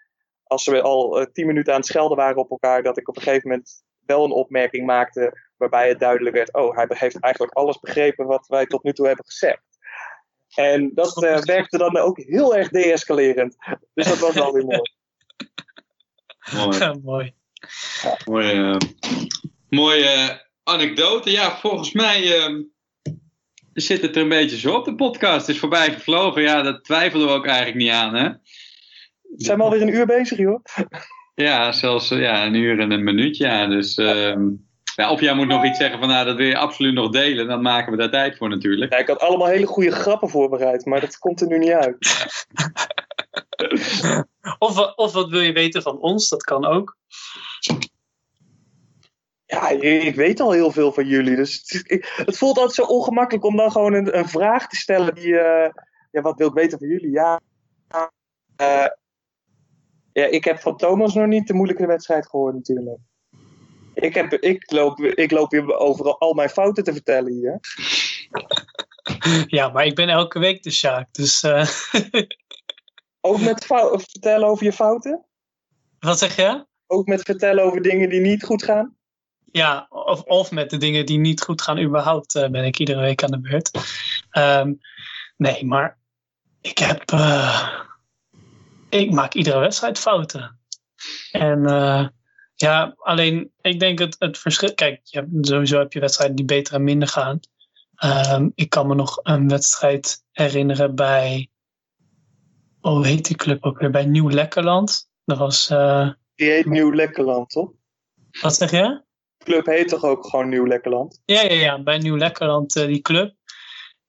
als we al uh, tien minuten aan het schelden waren op elkaar, dat ik op een gegeven moment wel een opmerking maakte waarbij het duidelijk werd, oh, hij heeft eigenlijk alles begrepen wat wij tot nu toe hebben gezegd. En dat uh, werkte dan ook heel erg deescalerend. Dus dat was wel weer mooi. Mooi. Ja, mooi. Mooie, mooie anekdote. Ja, volgens mij ehm, zit het er een beetje zo op. De podcast is voorbij gevlogen. Ja, dat twijfelden we ook eigenlijk niet aan, hè? Zijn we alweer een uur bezig, joh? Ja, zelfs eh, ja, een uur en een minuut, ja. Dus, ehm, ja, of jij moet nog iets zeggen van, nou, dat wil je absoluut nog delen. Dan maken we daar tijd voor natuurlijk. Ja, ik had allemaal hele goede grappen voorbereid, maar dat komt er nu niet uit. Of, of wat wil je weten van ons? Dat kan ook. Ja, ik weet al heel veel van jullie. Dus het, het voelt altijd zo ongemakkelijk om dan gewoon een, een vraag te stellen die... Uh, ja, wat wil ik weten van jullie? Ja, uh, ja, ik heb van Thomas nog niet de moeilijke wedstrijd gehoord natuurlijk. Ik, heb, ik, loop, ik loop hier overal al mijn fouten te vertellen hier. Ja, maar ik ben elke week de Sjaak, dus... Uh... Ook met vertellen over je fouten? Wat zeg je? Ook met vertellen over dingen die niet goed gaan? Ja, of, of met de dingen die niet goed gaan überhaupt uh, ben ik iedere week aan de beurt. Um, nee, maar ik heb... Uh, ik maak iedere wedstrijd fouten. En uh, ja, alleen ik denk het, het verschil. Kijk, je hebt, sowieso heb je wedstrijden die beter en minder gaan. Um, ik kan me nog een wedstrijd herinneren bij. Oh, hoe heet die club ook weer? Bij Nieuw Lekkerland. Dat was. Uh, die heet Nieuw Lekkerland, toch? Wat zeg je? De club heet toch ook gewoon Nieuw Lekkerland? Ja, ja, ja. Bij Nieuw Lekkerland, uh, die club.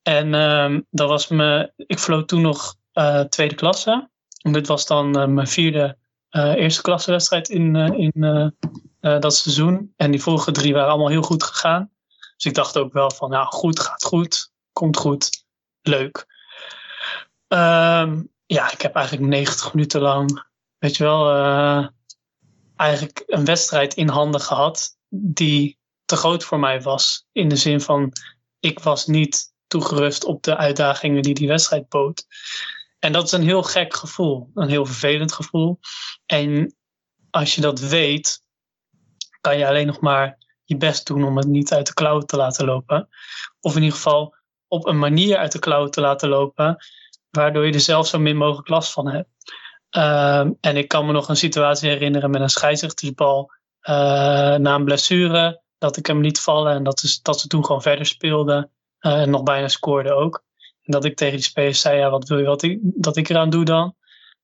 En um, dat was me. Ik vloot toen nog uh, tweede klasse. Dit was dan uh, mijn vierde uh, eerste klasse wedstrijd in, uh, in dat seizoen. En die vorige drie waren allemaal heel goed gegaan. Dus ik dacht ook wel van, nou goed, gaat goed, komt goed, leuk. Um, ja, ik heb eigenlijk 90 minuten lang, weet je wel, eigenlijk een wedstrijd in handen gehad die te groot voor mij was. In de zin van, ik was niet toegerust op de uitdagingen die die wedstrijd bood. En dat is een heel gek gevoel, een heel vervelend gevoel. En als je dat weet, kan je alleen nog maar je best doen om het niet uit de klauw te laten lopen. Of in ieder geval op een manier uit de klauw te laten lopen, waardoor je er zelf zo min mogelijk last van hebt. Uh, en ik kan me nog een situatie herinneren met een scheidsrechtersbal uh, na een blessure, dat ik hem liet vallen en dat, dat ze toen gewoon verder speelden uh, en nog bijna scoorden ook. En dat ik tegen die spelers zei, ja, wat wil je wat ik, dat ik eraan doe dan?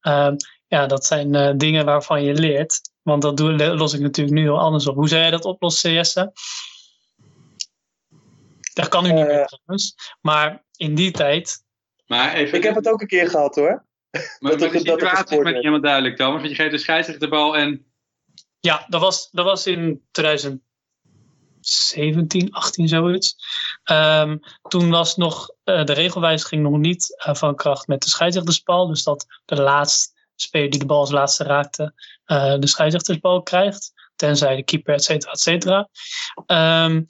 Uh, ja, dat zijn uh, dingen waarvan je leert. Want dat doe, los ik natuurlijk nu heel anders op. Hoe zou jij dat oplossen, Jesse? Dat kan u niet meer trouwens. Maar in die tijd... Maar even, ik heb het ook een keer gehad hoor. Maar dat, de situatie is helemaal duidelijk, Thomas. Want je geeft de scheidsrechter de bal en... Ja, dat was, dat was in 2000 17, 18 zoiets. Um, toen was nog uh, de regelwijziging nog niet uh, van kracht met de scheidsrechtersbal. Dus dat de laatste speler die de bal als laatste raakte, uh, de scheidsrechtersbal krijgt. Tenzij de keeper, et cetera, et cetera. Um,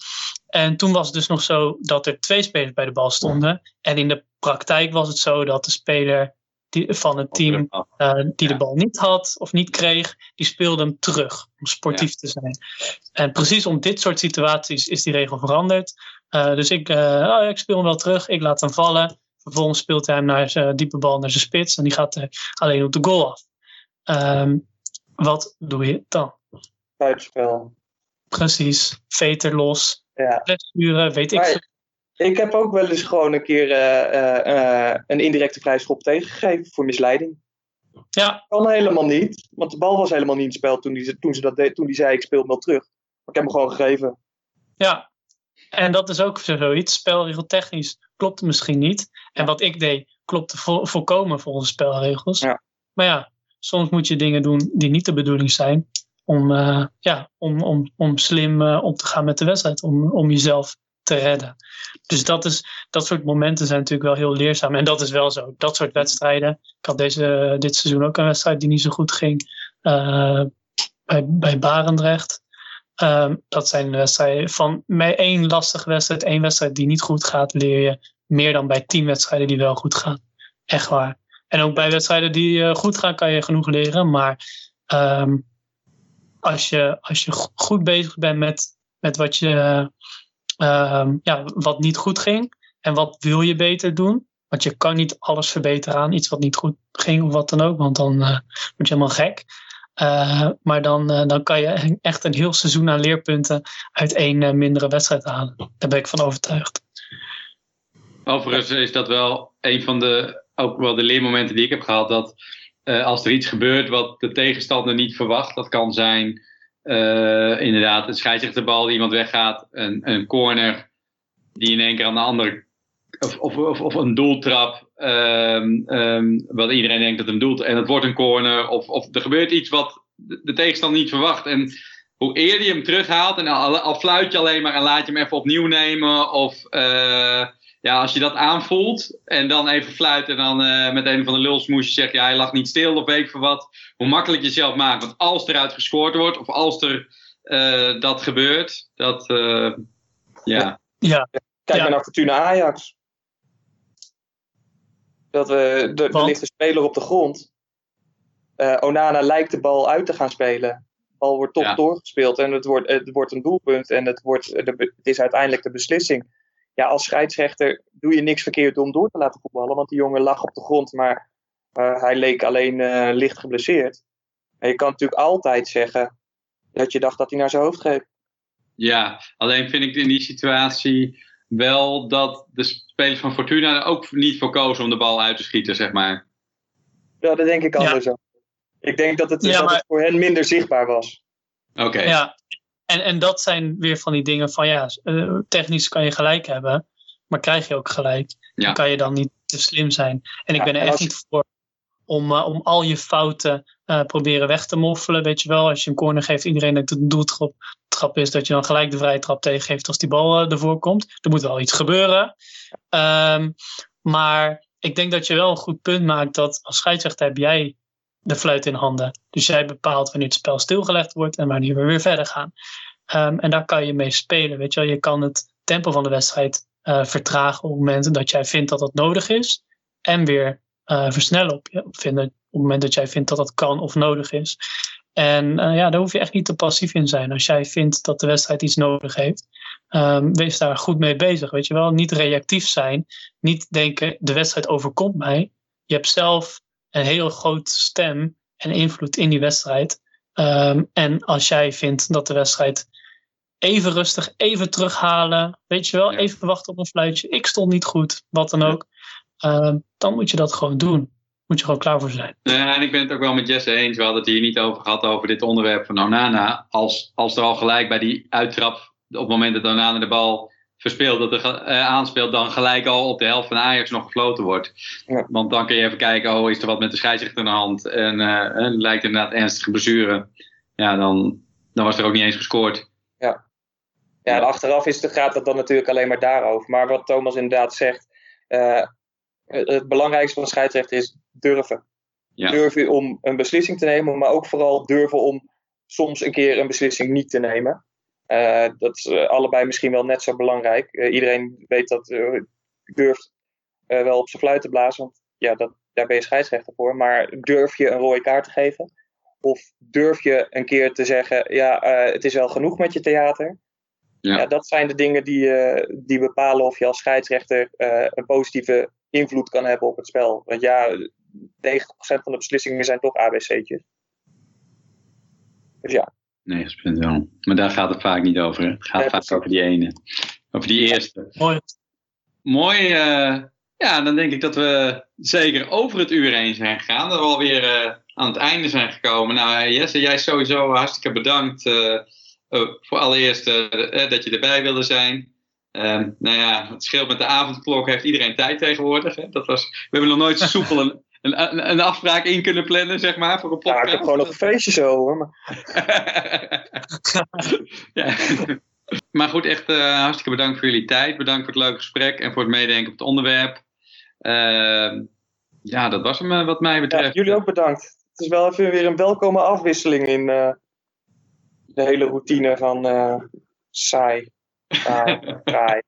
en toen was het dus nog zo dat er twee spelers bij de bal stonden. En in de praktijk was het zo dat de speler die, van het team uh, die de bal niet had of niet kreeg, die speelde hem terug om sportief ja. te zijn. En precies om dit soort situaties is die regel veranderd. Uh, dus ik, uh, oh, ik speel hem wel terug, ik laat hem vallen. Vervolgens speelt hij hem naar zijn diepe bal naar zijn spits en die gaat alleen op de goal af. Um, wat doe je dan? Buitenspel. Precies, veter los, ja. weet ik. Ik heb ook wel eens gewoon een keer een indirecte vrijschop tegengegeven voor misleiding. Ja. Kan helemaal niet, want de bal was helemaal niet in het spel toen die, toen ze dat deed, toen die zei ik speel hem wel terug. Maar ik heb hem gewoon gegeven. Ja, en dat is ook zoiets. Spelregeltechnisch klopte misschien niet. En wat ik deed klopte vo volkomen volgens spelregels. Ja. Maar ja, soms moet je dingen doen die niet de bedoeling zijn. Om, uh, ja, om, om, om slim uh, om te gaan met de wedstrijd. Om, om jezelf te redden. Dus dat, is, dat soort momenten zijn natuurlijk wel heel leerzaam. En dat is wel zo. Dat soort wedstrijden. Ik had deze, dit seizoen ook een wedstrijd die niet zo goed ging. Uh, bij, bij Barendrecht. Um, dat zijn wedstrijden van bij één lastige wedstrijd, één wedstrijd die niet goed gaat, leer je meer dan bij tien wedstrijden die wel goed gaan. Echt waar. En ook bij wedstrijden die uh, goed gaan, kan je genoeg leren. Maar um, als, je, als je goed bezig bent met, met wat je uh, ja, wat niet goed ging en wat wil je beter doen, Want je kan niet alles verbeteren aan iets wat niet goed ging of wat dan ook, want dan uh, word je helemaal gek. Uh, maar dan, uh, dan kan je echt een heel seizoen aan leerpunten uit één mindere wedstrijd halen. Daar ben ik van overtuigd. Overigens is dat wel een van de, ook wel de leermomenten die ik heb gehad. Dat als er iets gebeurt wat de tegenstander niet verwacht, dat kan zijn inderdaad een scheidsrechterbal die iemand weggaat, een, een corner die in één keer aan de andere of, of, of, een doeltrap, um, um, wat iedereen denkt dat een doel en het wordt een corner, of, of er gebeurt iets wat de tegenstander niet verwacht. En hoe eerder je hem terughaalt, en al, al fluit je alleen maar en laat je hem even opnieuw nemen, of uh, ja, als je dat aanvoelt en dan even fluit en dan uh, met een van de lulsmoesjes zegt, ja, hij lag niet stil of weet ik voor wat, hoe makkelijk je zelf maakt. Want als eruit gescoord wordt, of als er uh, dat gebeurt, dat, ja. ja. Kijk maar naar Fortuna Ajax. Dat we, de, er ligt een speler op de grond. Uh, Onana lijkt de bal uit te gaan spelen. De bal wordt toch doorgespeeld en het wordt, het wordt een doelpunt en het, wordt, de, het is uiteindelijk de beslissing. Ja, als scheidsrechter doe je niks verkeerd om door te laten voetballen, want die jongen lag op de grond, maar uh, hij leek alleen uh, licht geblesseerd. En je kan natuurlijk altijd zeggen dat je dacht dat hij naar zijn hoofd greep. Ja, alleen vind ik in die situatie wel dat de spelers van Fortuna er ook niet voor kozen om de bal uit te schieten, zeg maar. Ja, dat denk ik anders ja. Ik denk dat het, ja, dat maar... het voor hen minder zichtbaar was. Oké. Ja, en, en dat zijn weer van die dingen van ja, uh, technisch kan je gelijk hebben, maar krijg je ook gelijk. Ja. Dan kan je dan niet te slim zijn. En ik ben er echt niet voor om, uh, om al je fouten uh, proberen weg te moffelen. Weet je wel, als je een corner geeft, iedereen dat het een doeltrap trap is, dat je dan gelijk de vrije trap tegengeeft als die bal uh, ervoor komt. Er moet wel iets gebeuren. Um, maar ik denk dat je wel een goed punt maakt dat als scheidsrechter heb jij de fluit in handen. Dus jij bepaalt wanneer het spel stilgelegd wordt en wanneer we weer verder gaan. Um, en daar kan je mee spelen. Weet je wel, je kan het tempo van de wedstrijd uh, vertragen op het moment dat jij vindt dat dat nodig is. En weer versnellen op, je, vinden, het moment dat jij vindt dat dat kan of nodig is. En uh, ja, daar hoef je echt niet te passief in zijn. Als jij vindt dat de wedstrijd iets nodig heeft, um, wees daar goed mee bezig. Weet je wel, niet reactief zijn. Niet denken, de wedstrijd overkomt mij. Je hebt zelf een heel grote stem en invloed in die wedstrijd. Um, en als jij vindt dat de wedstrijd even rustig, even terughalen, weet je wel, ja. even wachten op een fluitje. Ik stond niet goed, wat dan ook. Uh, dan moet je dat gewoon doen. Moet je gewoon klaar voor zijn. Ja, en ik ben het ook wel met Jesse eens. We hadden het hier niet over gehad, over dit onderwerp van Onana. Als, als er al gelijk bij die uittrap, op het moment dat Onana de bal verspeelt, dat er uh, aanspeelt, dan gelijk al op de helft van Ajax nog gefloten wordt. Ja. Want dan kun je even kijken, oh, is er wat met de scheidsrechter in de hand? En uh, lijkt inderdaad ernstige blessure. Ja, dan, dan was er ook niet eens gescoord. Ja. Ja, en achteraf is het, gaat het dan natuurlijk alleen maar daarover. Maar wat Thomas inderdaad zegt, uh, het belangrijkste van een scheidsrechter is durven. Ja. Durven om een beslissing te nemen, maar ook vooral durven om soms een keer een beslissing niet te nemen. Uh, dat is uh, allebei misschien wel net zo belangrijk. Uh, iedereen weet dat durft wel op zijn fluit te blazen, want ja, dat, daar ben je scheidsrechter voor. Maar durf je een rode kaart te geven? Of durf je een keer te zeggen: ja, het is wel genoeg met je theater? Ja. ja dat zijn de dingen die, die bepalen of je als scheidsrechter een positieve invloed kan hebben op het spel. Want ja, 90% van de beslissingen zijn toch ABC'tjes. Dus ja. 90% wel. Maar daar gaat het vaak niet over. Hè? Het gaat ja, vaak over die ene. Over die eerste. Mooi. Mooi. Uh, ja, dan denk ik dat we zeker over het uur heen zijn gegaan. Dat we alweer uh, aan het einde zijn gekomen. Nou, Jesse, jij sowieso hartstikke bedankt. Uh, voor allereerst dat je erbij wilde zijn. Um, nou ja, het scheelt met de avondklok heeft iedereen tijd tegenwoordig. Hè? Dat was, we hebben nog nooit zo soepel een, een, een, afspraak in kunnen plannen, zeg maar, voor een podcast. Ja, ik heb gewoon nog een feestje zo, hoor. Maar, ja. maar goed, echt uh, hartstikke bedankt voor jullie tijd. Bedankt voor het leuke gesprek en voor het meedenken op het onderwerp. Uh, ja, dat was hem uh, wat mij betreft. Ja, jullie ook bedankt. Het is wel even weer een welkome afwisseling in eh, de hele routine van saai. Saai,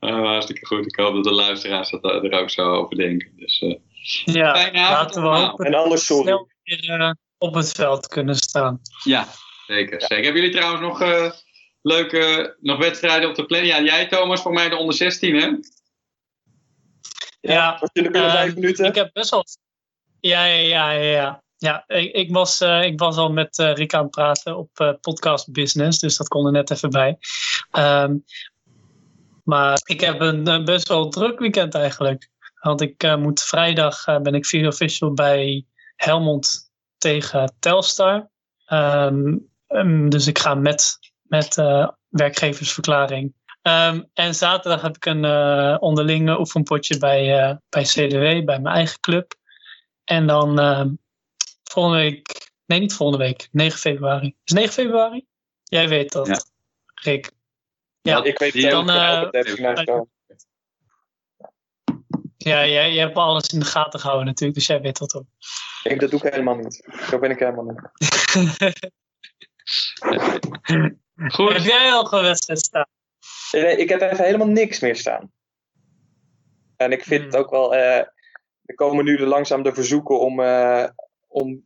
oh, hartstikke goed. Ik hoop dat de luisteraars dat er ook zo over denken. Dus, uh, ja, laten we hopen en anders sorry. snel weer uh, op het veld kunnen staan. Ja, zeker. Ja. zeker. Hebben jullie trouwens nog uh, leuke nog wedstrijden op de planning? Ja, jij Thomas, voor mij de onder 16 hè? Ja, natuurlijk binnen eh, vijf minuten. Ik heb best wel. Ja, ja, ja, ja. Ja. ik, ik, was, eh, ik was al met eh Rick aan het praten op eh, podcast business, dus dat kon er net even bij. Ehm, maar ik heb een best wel druk weekend eigenlijk. Want ik moet vrijdag ben ik video official bij Helmond tegen Telstar. Ehm, ehm, dus ik ga met, met werkgeversverklaring. En zaterdag heb ik een onderlinge oefenpotje bij, bij CDW, bij mijn eigen club. En dan volgende week, nee niet volgende week, 9 februari. Is 9 februari? Jij weet dat, Ja. Rick. Ja, ik weet het dan, eh, zo. ja jij, jij hebt alles in de gaten gehouden natuurlijk, dus jij weet dat ook. Ik, dat doe ik helemaal niet. Zo ben ik helemaal niet. Goed. Heb jij al een wedstrijd staan? Nee, ik heb even helemaal niks meer staan. En ik vind het ook wel. eh er komen nu langzaam de verzoeken om, eh, om.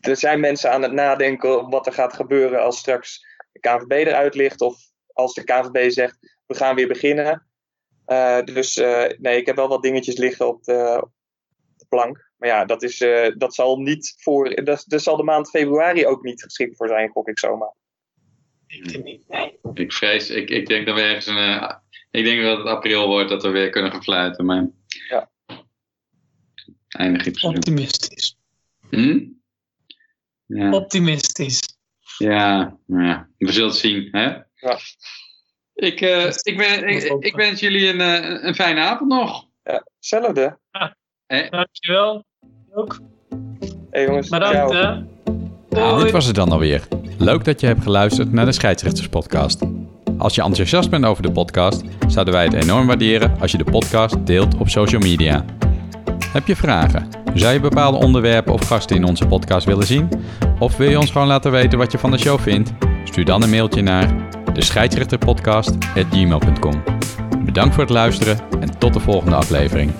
Er zijn mensen aan het nadenken wat er gaat gebeuren als straks de KNVB eruit ligt. Of als de KNVB zegt we gaan weer beginnen. Eh, dus eh, nee, ik heb wel wat dingetjes liggen op de, op de plank. Maar ja, dat, is, eh, dat zal niet voor. Dat, dat zal de maand februari ook niet geschikt voor zijn, gok ik zomaar. Ik vind niet. Nee. Ik vrees, ik, ik denk dat we ergens een. eh, ik denk dat het april wordt dat we weer kunnen gaan fluiten. Maar. Ja. Eindig. Optimistisch. Hm? Ja. Optimistisch. Ja, nou ja, we zullen het zien. Hè? Ja. Ik, eh, ik, ben, ik, ik wens jullie een, eh, een fijne avond nog. Ja, hetzelfde. Hè? Dankjewel. Ook. Hey jongens, Bedankt hè. Nou, dit was het dan alweer. Leuk dat je hebt geluisterd naar de Scheidsrechterspodcast. Als je enthousiast bent over de podcast, zouden wij het enorm waarderen als je de podcast deelt op social media. Heb je vragen? Zou je bepaalde onderwerpen of gasten in onze podcast willen zien? Of wil je ons gewoon laten weten wat je van de show vindt? Stuur dan een mailtje naar de scheidsrechterpodcast@gmail.com. Bedankt voor het luisteren en tot de volgende aflevering.